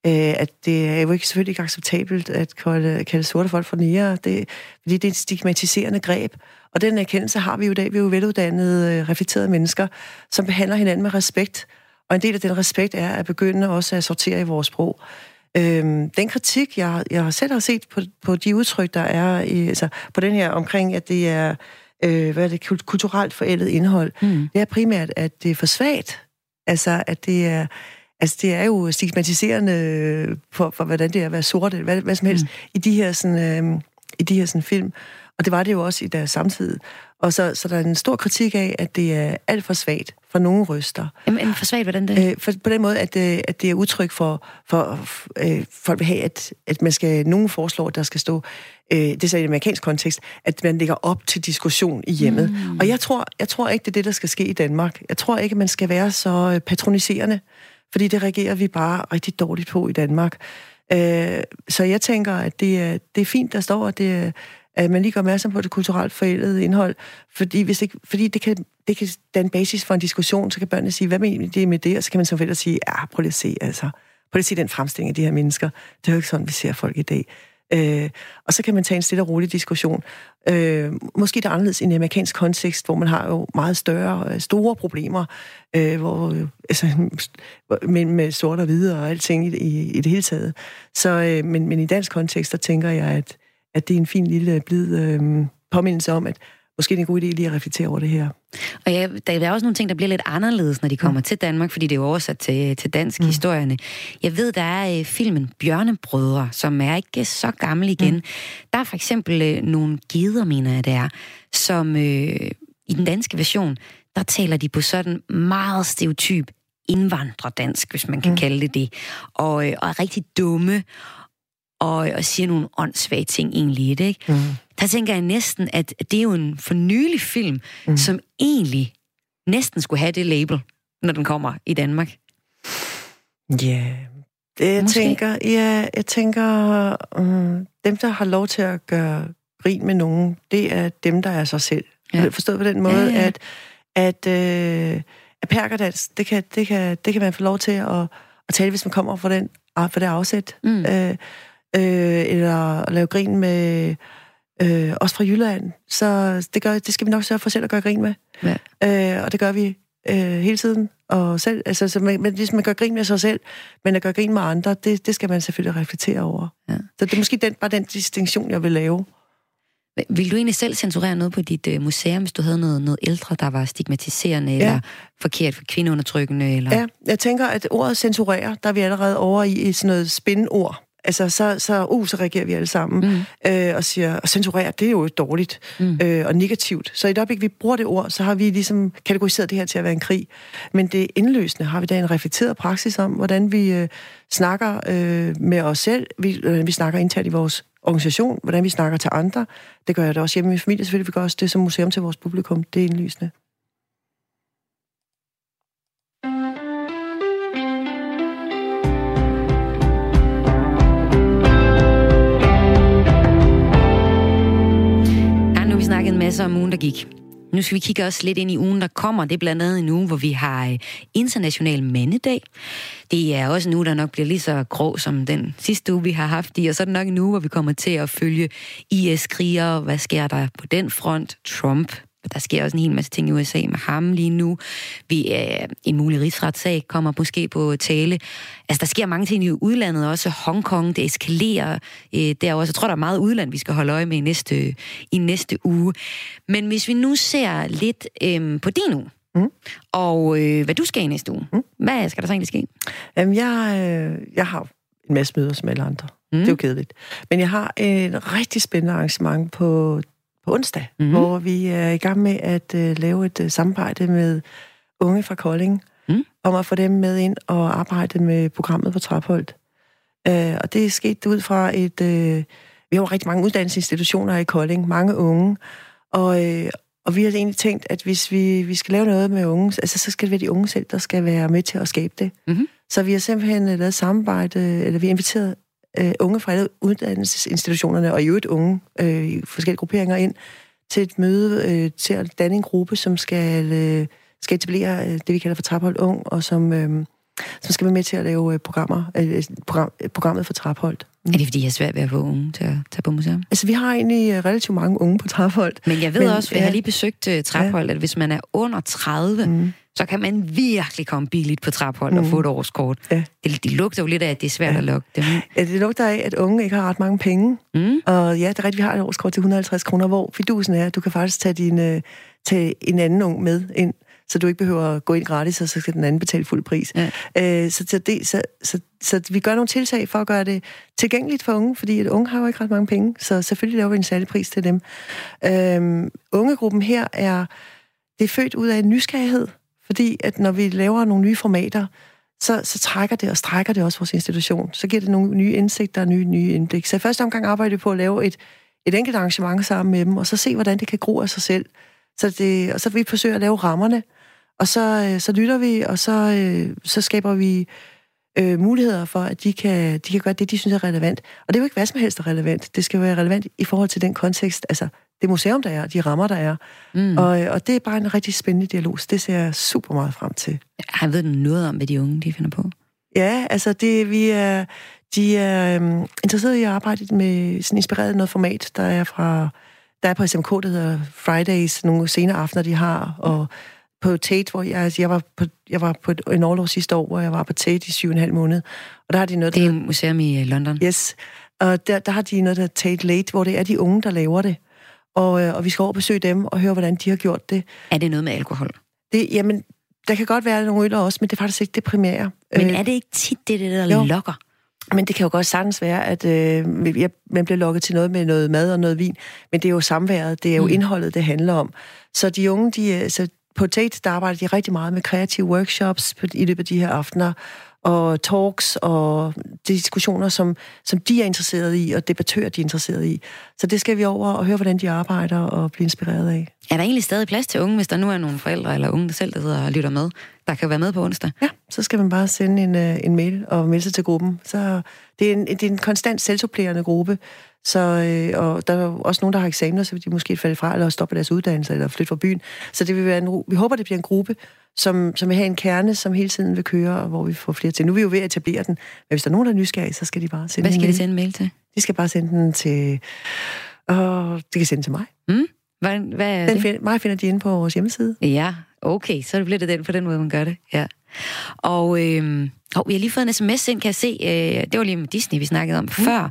S3: øh, at det er jo ikke selvfølgelig ikke acceptabelt at kalde, kalde sorte folk for nære, det, fordi det er et stigmatiserende greb. Og den erkendelse har vi jo i dag. Vi er jo veluddannede, øh, reflekterede mennesker, som behandler hinanden med respekt. Og en del af den respekt er at begynde også at sortere i vores sprog. Øhm, den kritik, jeg, jeg selv har set på, på de udtryk, der er i, altså, på den her omkring, at det er øh, hvad er det, kulturelt forældet indhold, mm. det er primært, at det er for svagt. Altså, at det er... Altså, det er jo stigmatiserende for, for hvordan det er at være sort, hvad, hvad som helst, mm. i de her, sådan, øh, i de her sådan, film. Og det var det jo også i deres samtid. Og så, så der er en stor kritik af, at det er alt for svagt for nogle røster.
S2: Jamen, for svagt, hvordan det?
S3: Øh, for, på den måde, at, øh, at det er udtryk for, for øh, folk vil have, at, at man skal, nogen foreslår, at der skal stå, øh, det er så i en amerikansk kontekst, at man lægger op til diskussion i hjemmet. Mm. Og jeg tror, jeg tror ikke, det er det, der skal ske i Danmark. Jeg tror ikke, at man skal være så øh, patroniserende, fordi det reagerer vi bare rigtig dårligt på i Danmark. Øh, så jeg tænker, at det er, det er fint, der står, at det at man lige gør opmærksom på det kulturelt forældede indhold, fordi, hvis ikke, fordi det, kan, det kan danne basis for en diskussion, så kan børnene sige, hvad mener det med det? Og så kan man som forældre sige, ja, prøv lige at se, altså, prøv lige at se den fremstilling af de her mennesker. Det er jo ikke sådan, vi ser folk i dag. Øh, og så kan man tage en stille og rolig diskussion. Øh, måske det er anderledes i en amerikansk kontekst, hvor man har jo meget større, øh, store problemer, øh, hvor, altså, med, med sort og hvide og alting i, i, i det hele taget. Så, øh, men, men i dansk kontekst, der tænker jeg, at at det er en fin lille blid øh, påmindelse om, at måske det er en god idé lige at reflektere over det her.
S2: Og ja, der er også nogle ting, der bliver lidt anderledes, når de kommer ja. til Danmark, fordi det er jo oversat til, til dansk mm. historierne. Jeg ved, der er øh, filmen Bjørnebrødre, som er ikke så gammel igen. Mm. Der er for eksempel øh, nogle gider, mener jeg det er, som øh, i den danske version, der taler de på sådan meget stereotyp indvandrerdansk, hvis man kan mm. kalde det det, og, og er rigtig dumme og, og siger nogle åndssvage ting egentlig det, ikke? Mm. Der tænker jeg næsten, at det er jo en fornyelig film, mm. som egentlig næsten skulle have det label, når den kommer i Danmark.
S3: Ja, yeah. jeg Måske. tænker, ja, jeg tænker, um, dem, der har lov til at gøre grin med nogen, det er dem, der er sig selv. Ja. Forstået på den måde, ja, ja. at, at, øh, at perkerdans, det kan, det, kan, det kan man få lov til at, at tale, hvis man kommer for, den, for det afsæt. Mm. Øh, øh, eller lave grin med øh, os fra Jylland, så det, gør, det skal vi nok sørge for selv at gøre grin med. Ja. Øh, og det gør vi øh, hele tiden. Og selv, altså, så man, man, ligesom man gør grin med sig selv, men at gøre grin med andre, det, det skal man selvfølgelig reflektere over. Ja. Så det er måske den, bare den distinktion, jeg vil lave.
S2: Vil du egentlig selv censurere noget på dit uh, museum, hvis du havde noget, noget ældre, der var stigmatiserende ja. eller forkert for kvindeundertrykkende? Eller?
S3: Ja, jeg tænker, at ordet censurere, der er vi allerede over i, i sådan noget spændord. Altså, så, så, uh, så reagerer vi alle sammen mm. øh, og siger, og censurerer, det er jo dårligt mm. øh, og negativt. Så i det øjeblik, vi bruger det ord, så har vi ligesom kategoriseret det her til at være en krig. Men det indløsende har vi da en reflekteret praksis om, hvordan vi øh, snakker øh, med os selv, vi, øh, vi snakker internt i vores organisation, hvordan vi snakker til andre. Det gør jeg da også hjemme i min familie, selvfølgelig. Vi gør også det som museum til vores publikum. Det er indlysende.
S2: Har om ugen, der gik. Nu skal vi kigge også lidt ind i ugen, der kommer. Det er blandt andet en uge, hvor vi har øh, International Mandedag. Det er også en uge, der nok bliver lige så grå som den sidste uge, vi har haft i. Og så er det nok en uge, hvor vi kommer til at følge IS-krigere. Hvad sker der på den front? Trump der sker også en hel masse ting i USA med ham lige nu. Vi, øh, en mulig rigsretssag kommer måske på tale. Altså, der sker mange ting i udlandet også. Hongkong, det eskalerer øh, der også. Jeg tror, der er meget udland, vi skal holde øje med i næste, i næste uge. Men hvis vi nu ser lidt øh, på din uge, Mm. Og øh, hvad du skal i næste uge. Mm. Hvad skal der så egentlig ske?
S3: Jamen, jeg, øh, jeg har en masse møder som alle andre. Mm. Det er jo kedeligt. Men jeg har en rigtig spændende arrangement på på onsdag, mm. hvor vi er i gang med at uh, lave et uh, samarbejde med unge fra Kolding, mm. om at få dem med ind og arbejde med programmet på Trapholdt. Uh, og det er sket ud fra et... Uh, vi har jo rigtig mange uddannelsesinstitutioner i Kolding, mange unge, og, uh, og vi har egentlig tænkt, at hvis vi, vi skal lave noget med unge, altså, så skal det være de unge selv, der skal være med til at skabe det. Mm-hmm. Så vi har simpelthen lavet samarbejde, eller vi har inviteret øh, unge fra alle uddannelsesinstitutionerne, og i øvrigt unge øh, i forskellige grupperinger ind, til et møde, øh, til at danne en gruppe, som skal, øh, skal etablere øh, det, vi kalder for Traphold Ung, og som, øh, som skal være med til at lave øh, programmer, øh, program, øh, programmet for Traphold.
S2: Mm. Er det, fordi jeg er svært ved at få unge til at tage på museum?
S3: Altså, vi har egentlig øh, relativt mange unge på Traphold.
S2: Men jeg ved men, også, for jeg har lige besøgt uh, Traphold, ja. at hvis man er under 30, mm så kan man virkelig komme billigt på traphold mm. og få et årskort. Ja. Det, de lugter jo lidt af, at det er svært ja. at lukke dem.
S3: Ja, det lugter af, at unge ikke har ret mange penge. Mm. Og ja, det er rigtigt, vi har et årskort til 150 kroner, hvor fidusen er, at du kan faktisk tage, din, uh, tage en anden ung med ind, så du ikke behøver at gå ind gratis, og så skal den anden betale fuld pris. Ja. Uh, så, så, det, så, så, så vi gør nogle tiltag for at gøre det tilgængeligt for unge, fordi at unge har jo ikke ret mange penge, så selvfølgelig laver vi en særlig pris til dem. Uh, ungegruppen her er, det er født ud af en nysgerrighed, fordi at når vi laver nogle nye formater, så, så trækker det og strækker det også vores institution. Så giver det nogle nye indsigter og nye, nye indblik. Så i første omgang arbejder vi på at lave et, et enkelt arrangement sammen med dem, og så se, hvordan det kan gro af sig selv. Så det, og så vi forsøger at lave rammerne, og så, øh, så lytter vi, og så, øh, så skaber vi øh, muligheder for, at de kan, de kan gøre det, de synes er relevant. Og det er jo ikke hvad som helst er relevant. Det skal være relevant i forhold til den kontekst, altså det museum, der er, de rammer, der er. Mm. Og, og det er bare en rigtig spændende dialog, så det ser jeg super meget frem til.
S2: Har ved noget om, hvad de unge de finder på?
S3: Ja, altså det, vi er, de er um, interesseret i at arbejde med sådan inspireret noget format, der er fra der er på SMK, der hedder Fridays, nogle senere aftener, de har, og på Tate, hvor jeg, altså jeg var på, jeg var på en overlov sidste år, hvor jeg var på Tate i syv og en halv måned. Og der har de noget,
S2: det er et museum i øh, London.
S3: Yes. Og der, der har de noget, der Tate Late, hvor det er de unge, der laver det og, øh, og vi skal over og besøge dem og høre, hvordan de har gjort det.
S2: Er det noget med alkohol?
S3: Det, jamen, der kan godt være nogle øl også, men det er faktisk ikke det primære.
S2: Men øh, er det ikke tit det, der jo. lokker?
S3: Men det kan jo godt sagtens være, at øh, man bliver lukket til noget med noget mad og noget vin, men det er jo samværet, det er jo mm. indholdet, det handler om. Så de unge, de, øh, så på Tate, der arbejder de rigtig meget med kreative workshops i løbet af de her aftener, og talks og diskussioner, som, som de er interesseret i, og debattører, de er interesseret i. Så det skal vi over og høre, hvordan de arbejder og blive inspireret af.
S2: Er der egentlig stadig plads til unge, hvis der nu er nogle forældre eller unge der selv, der sidder og lytter med, der kan være med på onsdag?
S3: Ja, så skal man bare sende en, øh, en mail og melde sig til gruppen. Så det er en, det er en konstant selvsupplerende gruppe, så, øh, og der er også nogen, der har eksamener, så vil de måske falde fra, eller stoppe deres uddannelse, eller flytte fra byen. Så det vil være en, vi håber, det bliver en gruppe, som, som vil have en kerne, som hele tiden vil køre, og hvor vi får flere til. Nu er vi jo ved at etablere den, men hvis der er nogen, der er nysgerrige, så skal de bare sende
S2: Hvad skal de sende mail til?
S3: De skal bare sende den til... Og de kan sende til mig.
S2: Mm. Hvad, hvad er den
S3: det? Find, mig finder de inde på vores hjemmeside.
S2: Ja, okay, så bliver det den på den måde, man gør det. Ja. Og øh, oh, vi har lige fået en sms ind, kan jeg se. Øh, det var lige med Disney, vi snakkede om mm. før.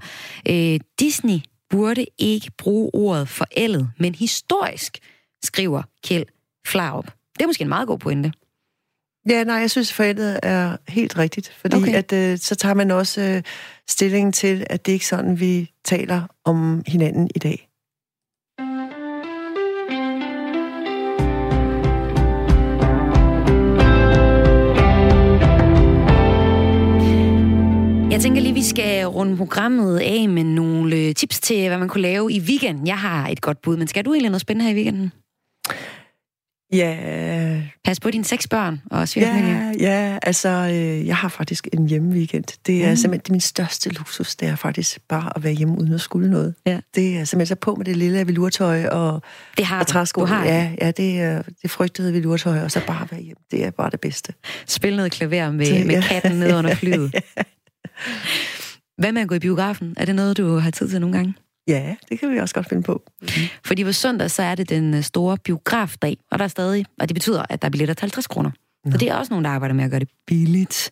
S2: Øh, Disney burde ikke bruge ordet forældet, men historisk, skriver Kjeld Flaup. Det er måske en meget god pointe.
S3: Ja, nej, jeg synes, forældret er helt rigtigt, fordi okay. at, øh, så tager man også øh, stilling til, at det ikke er sådan, vi taler om hinanden i dag.
S2: Jeg tænker lige, vi skal runde programmet af med nogle tips til, hvad man kunne lave i weekenden. Jeg har et godt bud, men skal du egentlig noget spændende her i weekenden?
S3: Ja.
S2: Pas på dine seks børn og
S3: Ja, ja, altså, øh, jeg har faktisk en hjemmeweekend. Det er mm. simpelthen det min største luksus, det er faktisk bare at være hjemme uden at skulle noget.
S2: Ja.
S3: Det er simpelthen så på med det lille velurtøj og,
S2: det har
S3: og træsko.
S2: Du har
S3: ja, ja, det er det frygtede velurtøj, og så bare være hjemme. Det er bare det bedste.
S2: Spil noget klaver med, det, med ja. katten ned under flyet. ja. Hvad med at gå i biografen? Er det noget, du har tid til nogle gange?
S3: Ja, det kan vi også godt finde på.
S2: Mm. Fordi på søndag, så er det den øh, store biografdag, og der er stadig, og det betyder, at der er billetter til 50 kroner. Så det er også nogen, der arbejder med at gøre det billigt.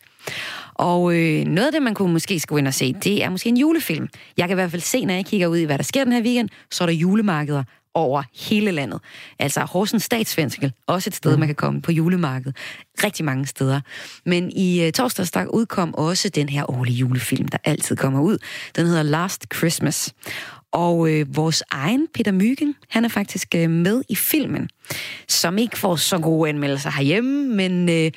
S2: Og øh, noget af det, man kunne måske skulle ind og se, det er måske en julefilm. Jeg kan i hvert fald se, når jeg kigger ud i, hvad der sker den her weekend, så er der julemarkeder over hele landet. Altså Horsens Statsfængsel, også et sted, man kan komme på julemarked. Rigtig mange steder. Men i uh, torsdags der udkom også den her årlige julefilm, der altid kommer ud. Den hedder Last Christmas. Og øh, vores egen Peter Mygen, han er faktisk øh, med i filmen, som ikke får så gode anmeldelser herhjemme, men øh,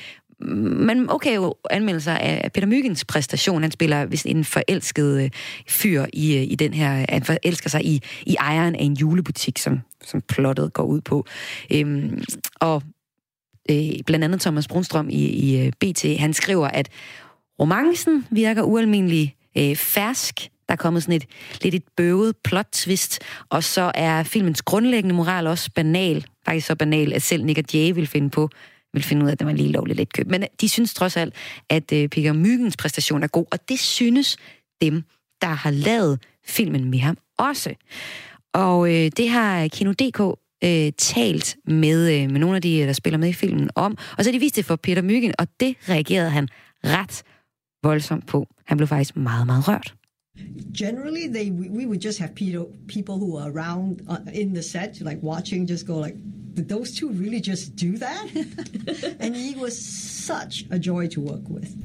S2: men okay jo anmeldelser af Peter Mygens præstation. Han spiller hvis en forelsket øh, fyr i, øh, i den her... Han forelsker sig i, i ejeren af en julebutik, som, som plottet går ud på. Øhm, og øh, blandt andet Thomas Brunstrøm i, i øh, BT, han skriver, at romancen virker ualmindelig øh, fersk, der er kommet sådan et lidt et bøvet plot-twist, og så er filmens grundlæggende moral også banal. Faktisk så banal, at selv Nick og Jay vil finde på vil finde ud af, at det var lige lovligt lidt køb. Men øh, de synes trods alt, at øh, Peter Myggens præstation er god, og det synes dem, der har lavet filmen med ham også. Og øh, det har Kino.dk øh, talt med, øh, med nogle af de, øh, der spiller med i filmen om, og så har de vist det for Peter Myggen, og det reagerede han ret voldsomt på. Han blev faktisk meget, meget rørt.
S11: Generally, they we would just have people people who are around uh, in the set, like watching, just go like, "Did those two really just do that?" and he was such a joy to work with.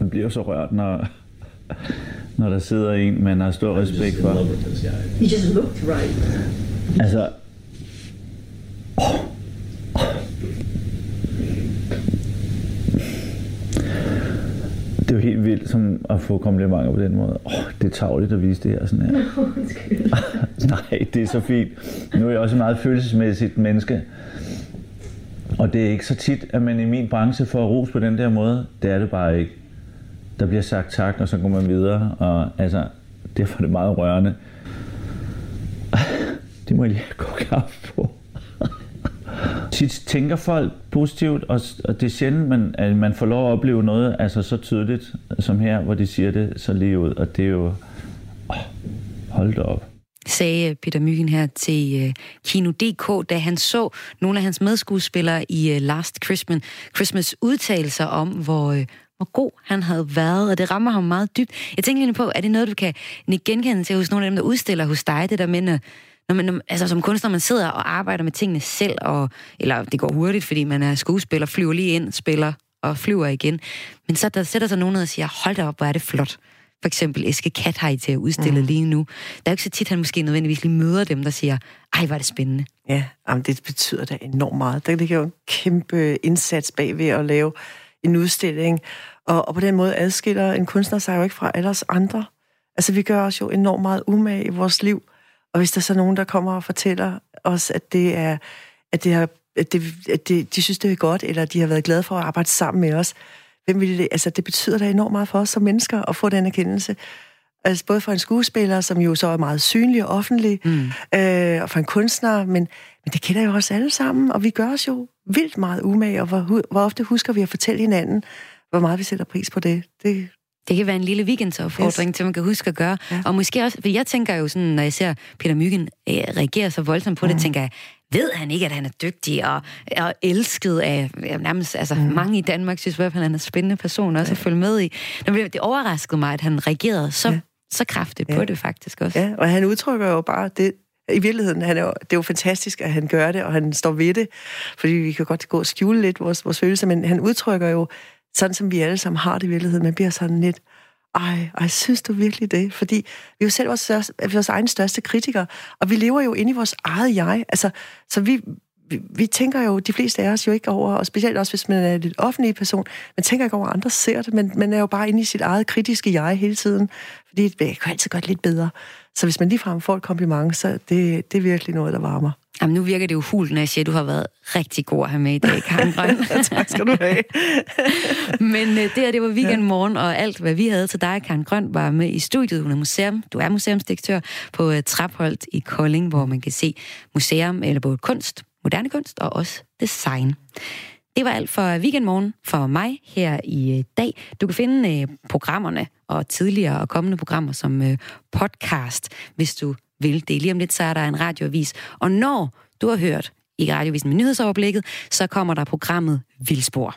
S12: Man bliver så rørt, når, når der sidder en, man har stor respekt for.
S11: He just looked right.
S12: Altså, vildt som at få komplimenter på den måde. Åh, oh, det er tavligt at vise det her sådan her. Nej, det er så fint. Nu er jeg også et meget følelsesmæssigt menneske. Og det er ikke så tit, at man i min branche får ros på den der måde. Det er det bare ikke. Der bliver sagt tak, og så går man videre. Og altså, derfor er det meget rørende. Det må jeg lige gå kaffe på tit tænker folk positivt, og, og det er sjældent, man, at man får lov at opleve noget altså så tydeligt som her, hvor de siger det så lige ud, og det er jo... Oh, hold da op
S2: sagde øh, Peter Myggen her til uh, Kino.dk, da han så nogle af hans medskuespillere i uh, Last Christmas, Christmas udtalelser om, hvor, uh, hvor god han havde været, og det rammer ham meget dybt. Jeg tænker lige på, er det noget, du kan genkende til hos nogle af dem, der udstiller hos dig, det der med, når man, altså som kunstner, man sidder og arbejder med tingene selv, og, eller det går hurtigt, fordi man er skuespiller, flyver lige ind, spiller og flyver igen. Men så der sætter sig nogen ned og siger, hold da op, hvor er det flot. For eksempel Eske Kathaj til at udstille mm. lige nu. Der er jo ikke så tit, han måske nødvendigvis lige møder dem, der siger, ej, hvor er det spændende.
S3: Ja, jamen, det betyder da enormt meget. Der ligger jo en kæmpe indsats bag ved at lave en udstilling. Og, og på den måde adskiller en kunstner sig jo ikke fra alle os andre. Altså, vi gør os jo enormt meget umage i vores liv. Og hvis der er så nogen, der kommer og fortæller os, at det er, at det har, at det, at det, de synes, det er godt, eller de har været glade for at arbejde sammen med os, hvem vil det, altså det betyder da enormt meget for os som mennesker at få den erkendelse. Altså både for en skuespiller, som jo så er meget synlig og offentlig, mm. øh, og for en kunstner, men, men det kender jo os alle sammen, og vi gør os jo vildt meget umage, og hvor, hvor ofte husker vi at fortælle hinanden, hvor meget vi sætter pris på det. Det,
S2: det kan være en lille weekendopfordring, yes. til man kan huske at gøre. Ja. Og måske også, for jeg tænker jo sådan, når jeg ser Peter Myggen øh, reagere så voldsomt på mm. det, tænker jeg, ved han ikke, at han er dygtig og, og elsket af ja, nærmest, altså mm. mange i Danmark synes i hvert fald, han er en spændende person også ja. at følge med i. Det overraskede mig, at han reagerede så, ja. så kraftigt ja. på det faktisk også.
S3: Ja, og han udtrykker jo bare det, i virkeligheden, han er jo, det er jo fantastisk, at han gør det, og han står ved det, fordi vi kan godt gå og skjule lidt vores, vores følelser, men han udtrykker jo, sådan som vi alle sammen har det i virkeligheden, man bliver sådan lidt, ej, ej, synes du virkelig det? Fordi vi er jo selv vores, største, vores egen største kritikere, og vi lever jo inde i vores eget jeg. Altså, så vi, vi, vi tænker jo, de fleste af os jo ikke over, og specielt også hvis man er en lidt offentlig person, man tænker ikke over, at andre ser det, men man er jo bare inde i sit eget kritiske jeg hele tiden, fordi det kan altid godt lidt bedre. Så hvis man ligefrem får et kompliment, så det, det er virkelig noget, der varmer.
S2: Jamen, nu virker det jo hul, når jeg siger, at du har været rigtig god at have med i dag, Karen Grøn.
S3: tak skal du have.
S2: Men uh, det her, det var weekendmorgen, og alt, hvad vi havde til dig, Karen Grøn, var med i studiet. Hun er museum. Du er museumsdirektør på uh, Trapholdt i Kolding, hvor man kan se museum, eller både kunst, moderne kunst og også design. Det var alt for Weekendmorgen for mig her i øh, dag. Du kan finde programmerne og tidligere og kommende programmer som podcast, hvis du vil det. Lige om lidt, så er der en radioavis. Og når du har hørt i radiovisen med nyhedsoverblikket, så kommer der programmet Vildspor.